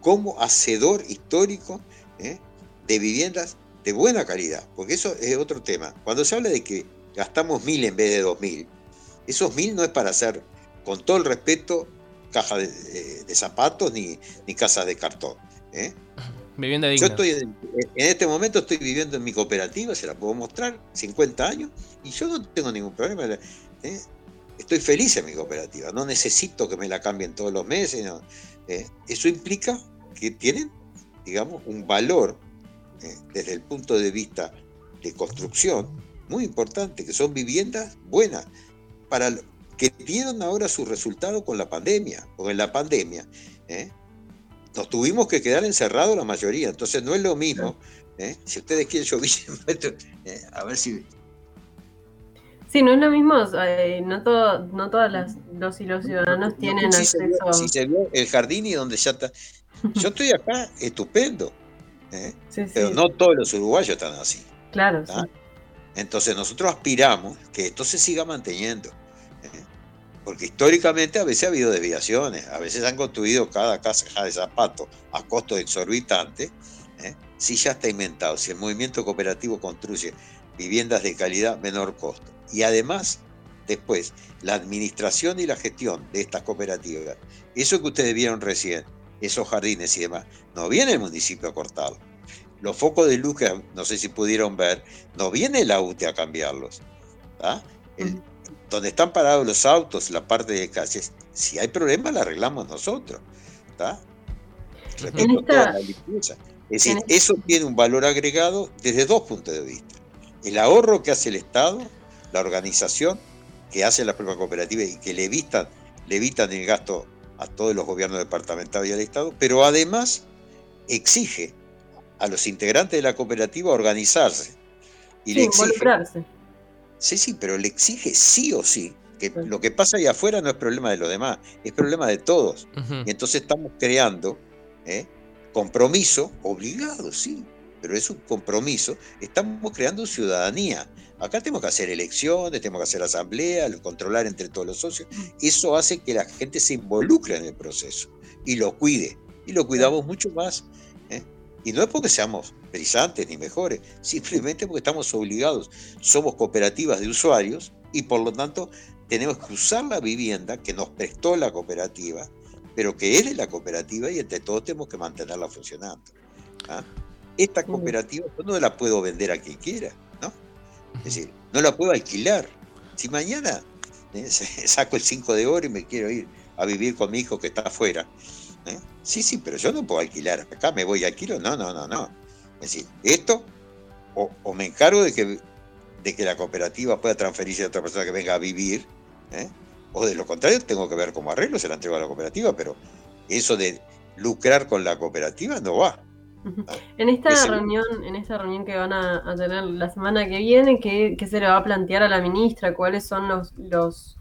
como hacedor histórico ¿eh? de viviendas de buena calidad, porque eso es otro tema. Cuando se habla de que gastamos mil en vez de dos mil, esos mil no es para hacer, con todo el respeto, caja de, de- de zapatos ni, ni casas de cartón. ¿eh? Vivienda Yo estoy en, en este momento estoy viviendo en mi cooperativa, se la puedo mostrar, 50 años, y yo no tengo ningún problema. ¿eh? Estoy feliz en mi cooperativa, no necesito que me la cambien todos los meses. no. ¿eh? Eso implica que tienen, digamos, un valor ¿eh? desde el punto de vista de construcción muy importante, que son viviendas buenas, para que dieron ahora su resultado con la pandemia, porque en la pandemia ¿eh? nos tuvimos que quedar encerrados la mayoría, entonces no es lo mismo. ¿eh? Si ustedes quieren, yo vi, ¿eh? a ver si Sí, no es lo mismo, eh, no, todo, no todas las los y los ciudadanos tienen si se, vio, acceso. si se vio el jardín y donde ya está. Yo estoy acá, estupendo. Pero no todos los uruguayos están así. claro, sí. Entonces nosotros aspiramos que esto se siga manteniendo. Porque históricamente a veces ha habido desviaciones, a veces han construido cada casa de zapato a costo exorbitante. ¿eh? Si ya está inventado, si el movimiento cooperativo construye viviendas de calidad, menor costo. Y además, después, la administración y la gestión de estas cooperativas, eso que ustedes vieron recién, esos jardines y demás, no viene el municipio a cortarlo. Los focos de luz que no sé si pudieron ver, no viene la UTE a cambiarlos. ¿tá? El- donde están parados los autos, la parte de calles, si hay problemas la arreglamos nosotros. ¿tá? Repito, toda la limpieza. Es decir, eso tiene un valor agregado desde dos puntos de vista. El ahorro que hace el Estado, la organización que hace la propia cooperativa y que le evitan, le evitan el gasto a todos los gobiernos departamentales y al Estado, pero además exige a los integrantes de la cooperativa organizarse. Y Sí, le exige. Sí, sí, pero le exige sí o sí, que lo que pasa ahí afuera no es problema de los demás, es problema de todos. Y entonces estamos creando ¿eh? compromiso, obligado, sí, pero es un compromiso, estamos creando ciudadanía. Acá tenemos que hacer elecciones, tenemos que hacer asamblea, controlar entre todos los socios. Eso hace que la gente se involucre en el proceso y lo cuide. Y lo cuidamos mucho más. Y no es porque seamos brillantes ni mejores, simplemente porque estamos obligados. Somos cooperativas de usuarios y por lo tanto tenemos que usar la vivienda que nos prestó la cooperativa, pero que es de la cooperativa y entre todos tenemos que mantenerla funcionando. ¿ah? Esta cooperativa yo no la puedo vender a quien quiera, ¿no? Es decir, no la puedo alquilar. Si mañana ¿eh? saco el 5 de oro y me quiero ir a vivir con mi hijo que está afuera, ¿eh? Sí, sí, pero yo no puedo alquilar. Acá me voy a alquilar. No, no, no, no. Es decir, esto, o, o me encargo de que, de que la cooperativa pueda transferirse a otra persona que venga a vivir, ¿eh? o de lo contrario, tengo que ver cómo arreglo, se la entrego a la cooperativa, pero eso de lucrar con la cooperativa no va. En esta reunión, en esta reunión que van a, a tener la semana que viene, ¿qué, qué se le va a plantear a la ministra? ¿Cuáles son los, los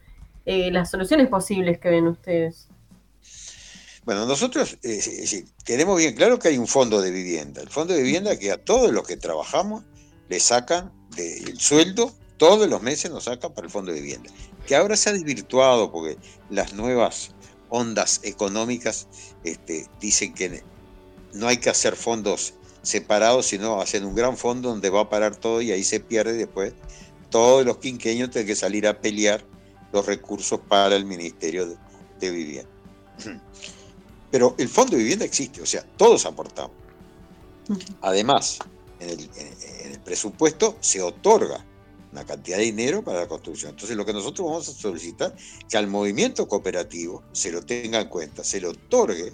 eh, las soluciones posibles que ven ustedes? Bueno, nosotros eh, tenemos bien claro que hay un fondo de vivienda. El fondo de vivienda que a todos los que trabajamos le sacan del sueldo, todos los meses nos sacan para el fondo de vivienda. Que ahora se ha desvirtuado porque las nuevas ondas económicas este, dicen que no hay que hacer fondos separados, sino hacen un gran fondo donde va a parar todo y ahí se pierde después. Todos los quinqueños tienen que salir a pelear los recursos para el Ministerio de Vivienda. Pero el fondo de vivienda existe, o sea, todos aportamos. Además, en el, en- en el presupuesto se otorga una cantidad de dinero para la construcción. Entonces, lo que nosotros vamos a solicitar que al movimiento cooperativo se lo tenga en cuenta, se le otorgue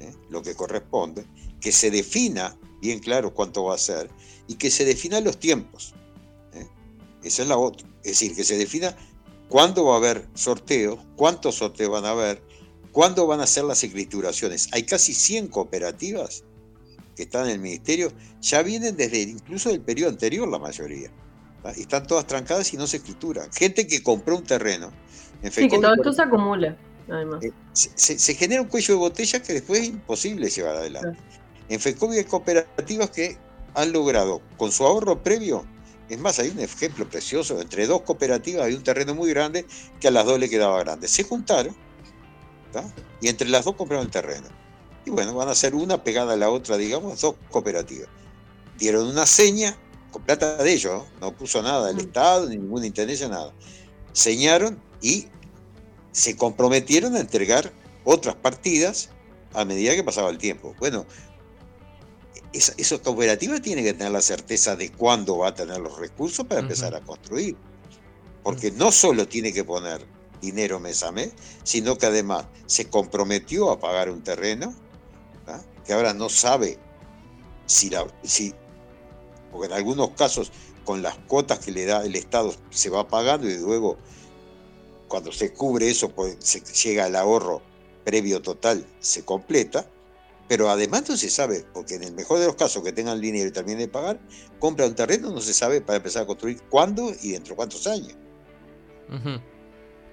¿eh? lo que corresponde, que se defina bien claro cuánto va a ser y que se definan los tiempos. ¿eh? Esa es la otra. Es decir, que se defina cuándo va a haber sorteos, cuántos sorteos van a haber, cuándo van a ser las escrituraciones. Hay casi 100 cooperativas que están en el ministerio, ya vienen desde incluso del periodo anterior la mayoría. Y Están todas trancadas y no se escrituran. Gente que compró un terreno. En Sí, que todo esto se acumula, además. se, se- se genera un cuello de botella que después es imposible llevar adelante. En FECOBI hay cooperativas que han logrado, con su ahorro previo, es más, hay un ejemplo precioso, entre dos cooperativas hay un terreno muy grande que a las dos le quedaba grande. Se juntaron ¿tá? y entre las dos compraron el terreno. Y bueno, van a ser una pegada a la otra, digamos, dos cooperativas. Dieron una seña con plata de ellos, ¿no? no puso nada el Estado, ni ninguna intendencia, nada. Señaron y se comprometieron a entregar otras partidas a medida que pasaba el tiempo. Bueno, esa, esa cooperativa tiene que tener la certeza de cuándo va a tener los recursos para empezar a construir. Porque no solo tiene que poner dinero mes a mes, sino que además se comprometió a pagar un terreno, ¿ah? que ahora no sabe si, porque en algunos casos con las cuotas que le da el Estado se va pagando y luego cuando se cubre eso, pues se llega al ahorro previo total, se completa, pero además no se sabe, porque en el mejor de los casos que tengan dinero y terminen de pagar, compra un terreno, no se sabe para empezar a construir cuándo y dentro de cuántos años.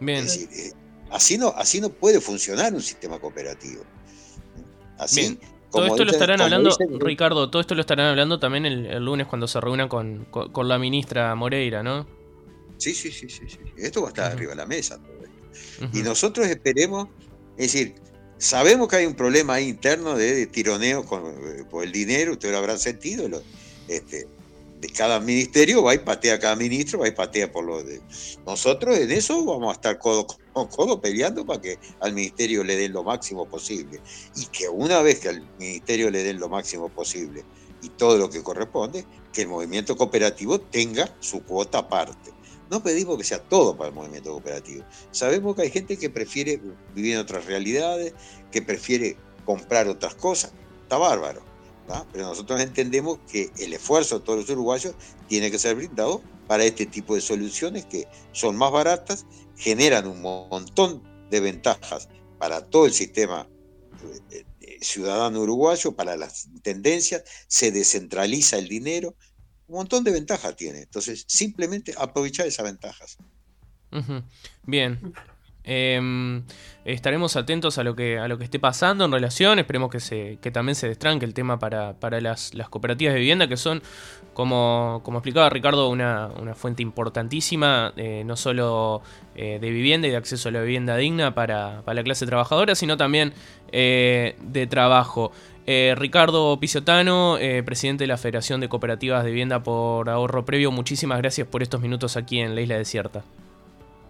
Bien. Es decir, eh, así, no, así no puede funcionar un sistema cooperativo. Así, Bien. Todo esto lo estarán hablando, Ricardo, todo esto lo estarán hablando también el, el lunes cuando se reúnan con, con- con la ministra Moreira, ¿no? Sí, sí, sí, sí, sí. Esto va a estar arriba de la mesa. todo esto. Y nosotros esperemos, es decir, sabemos que hay un problema ahí interno de, de tironeo con, eh, por el dinero, ustedes lo habrán sentido, lo- este, de cada ministerio va y patea a cada ministro, va y patea por lo de... Nosotros en eso vamos a estar codo con codo peleando para que al ministerio le den lo máximo posible. Y que una vez que al ministerio le den lo máximo posible y todo lo que corresponde, que el movimiento cooperativo tenga su cuota aparte. No pedimos que sea todo para el movimiento cooperativo. Sabemos que hay gente que prefiere vivir en otras realidades, que prefiere comprar otras cosas. Está bárbaro. ¿Tá? Pero nosotros entendemos que el esfuerzo de todos los uruguayos tiene que ser brindado para este tipo de soluciones que son más baratas, generan un montón de ventajas para todo el sistema eh, eh, ciudadano uruguayo, para las tendencias, se descentraliza el dinero, un montón de ventajas tiene. Entonces, simplemente aprovechar esas ventajas. Bien. Em, estaremos atentos a lo que a lo que esté pasando en relación. Esperemos que se que también se destranque el tema para, para las, las cooperativas de vivienda, que son, como, como explicaba Ricardo, una, una fuente importantísima, eh, no solo eh, de vivienda y de acceso a la vivienda digna para, para la clase trabajadora, sino también eh, de trabajo. Ricardo Pisiotano, presidente de la Federación de Cooperativas de Vivienda por Ahorro Previo, muchísimas gracias por estos minutos aquí en la Isla Desierta.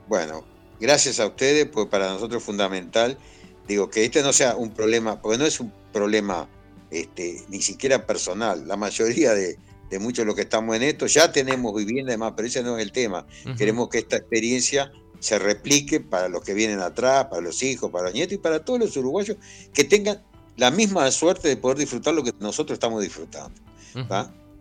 Bueno, gracias a ustedes, pues para nosotros es fundamental, digo, que este no sea un problema, porque no es un problema este, ni siquiera personal. La mayoría de, de muchos de los que estamos en esto ya tenemos vivienda y demás, pero ese no es el tema. Queremos que esta experiencia se replique para los que vienen atrás, para los hijos, para los nietos y para todos los uruguayos que tengan la misma suerte de poder disfrutar lo que nosotros estamos disfrutando.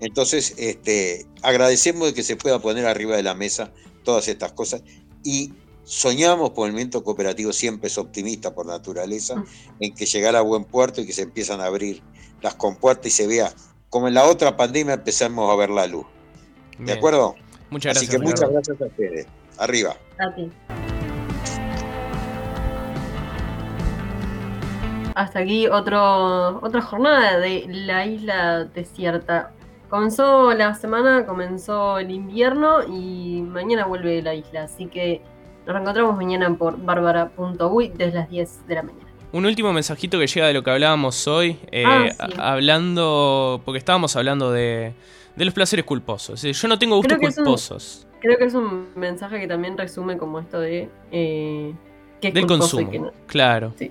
Entonces, este, agradecemos de que se pueda poner arriba de la mesa todas estas cosas y soñamos por el movimiento cooperativo, siempre es optimista por naturaleza, en que llegará a buen puerto y que se empiezan a abrir las compuertas y se vea, como en la otra pandemia empezamos a ver la luz. ¿De Bien. acuerdo? Muchas Así gracias, que muchas Ricardo. gracias a ustedes. Arriba. A ti. Hasta aquí otro, otra jornada de la isla desierta. Comenzó la semana, comenzó el invierno y mañana vuelve la isla. Así que nos reencontramos mañana por bárbara.uy desde las 10 de la mañana. Un último mensajito que llega de lo que hablábamos hoy, eh, Ah, sí. hablando, porque estábamos hablando de, de los placeres culposos. Yo no tengo gustos Creo que es un- culposos Creo que es un mensaje que también resume como esto de eh, qué es del culposo y consumo. no. Claro. Sí.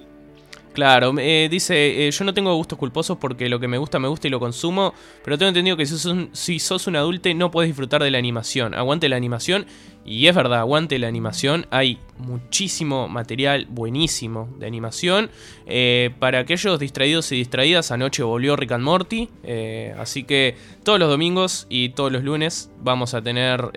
Claro, eh, dice, eh, yo no tengo gustos culposos porque lo que me gusta me gusta y lo consumo, pero tengo entendido que si sos un, si sos un adulto no puedes disfrutar de la animación. Aguante la animación, y es verdad, aguante la animación. Hay muchísimo material buenísimo de animación. Eh, para aquellos distraídos y distraídas, anoche volvió Rick and Morty, así que todos los domingos y todos los lunes vamos a tener...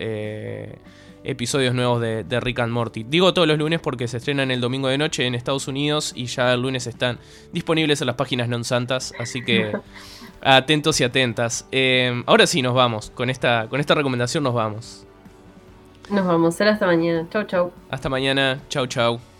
episodios nuevos de, de Rick and Morty. Digo todos los lunes porque se estrenan el domingo de noche en Estados Unidos y ya el lunes están disponibles en las páginas non santas, así que atentos y atentas. Eh, ahora sí nos vamos, con esta, con esta recomendación nos vamos. Nos vamos, será hasta mañana. Chau, chau. Hasta mañana, chau chau.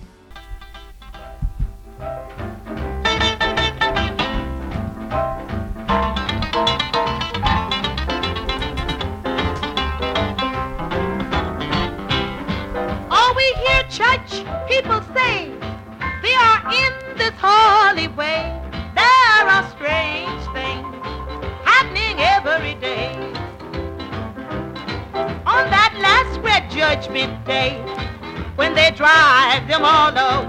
People say, they are in this holy way. There are strange things happening every day. On that last great judgment day, when they drive them all away.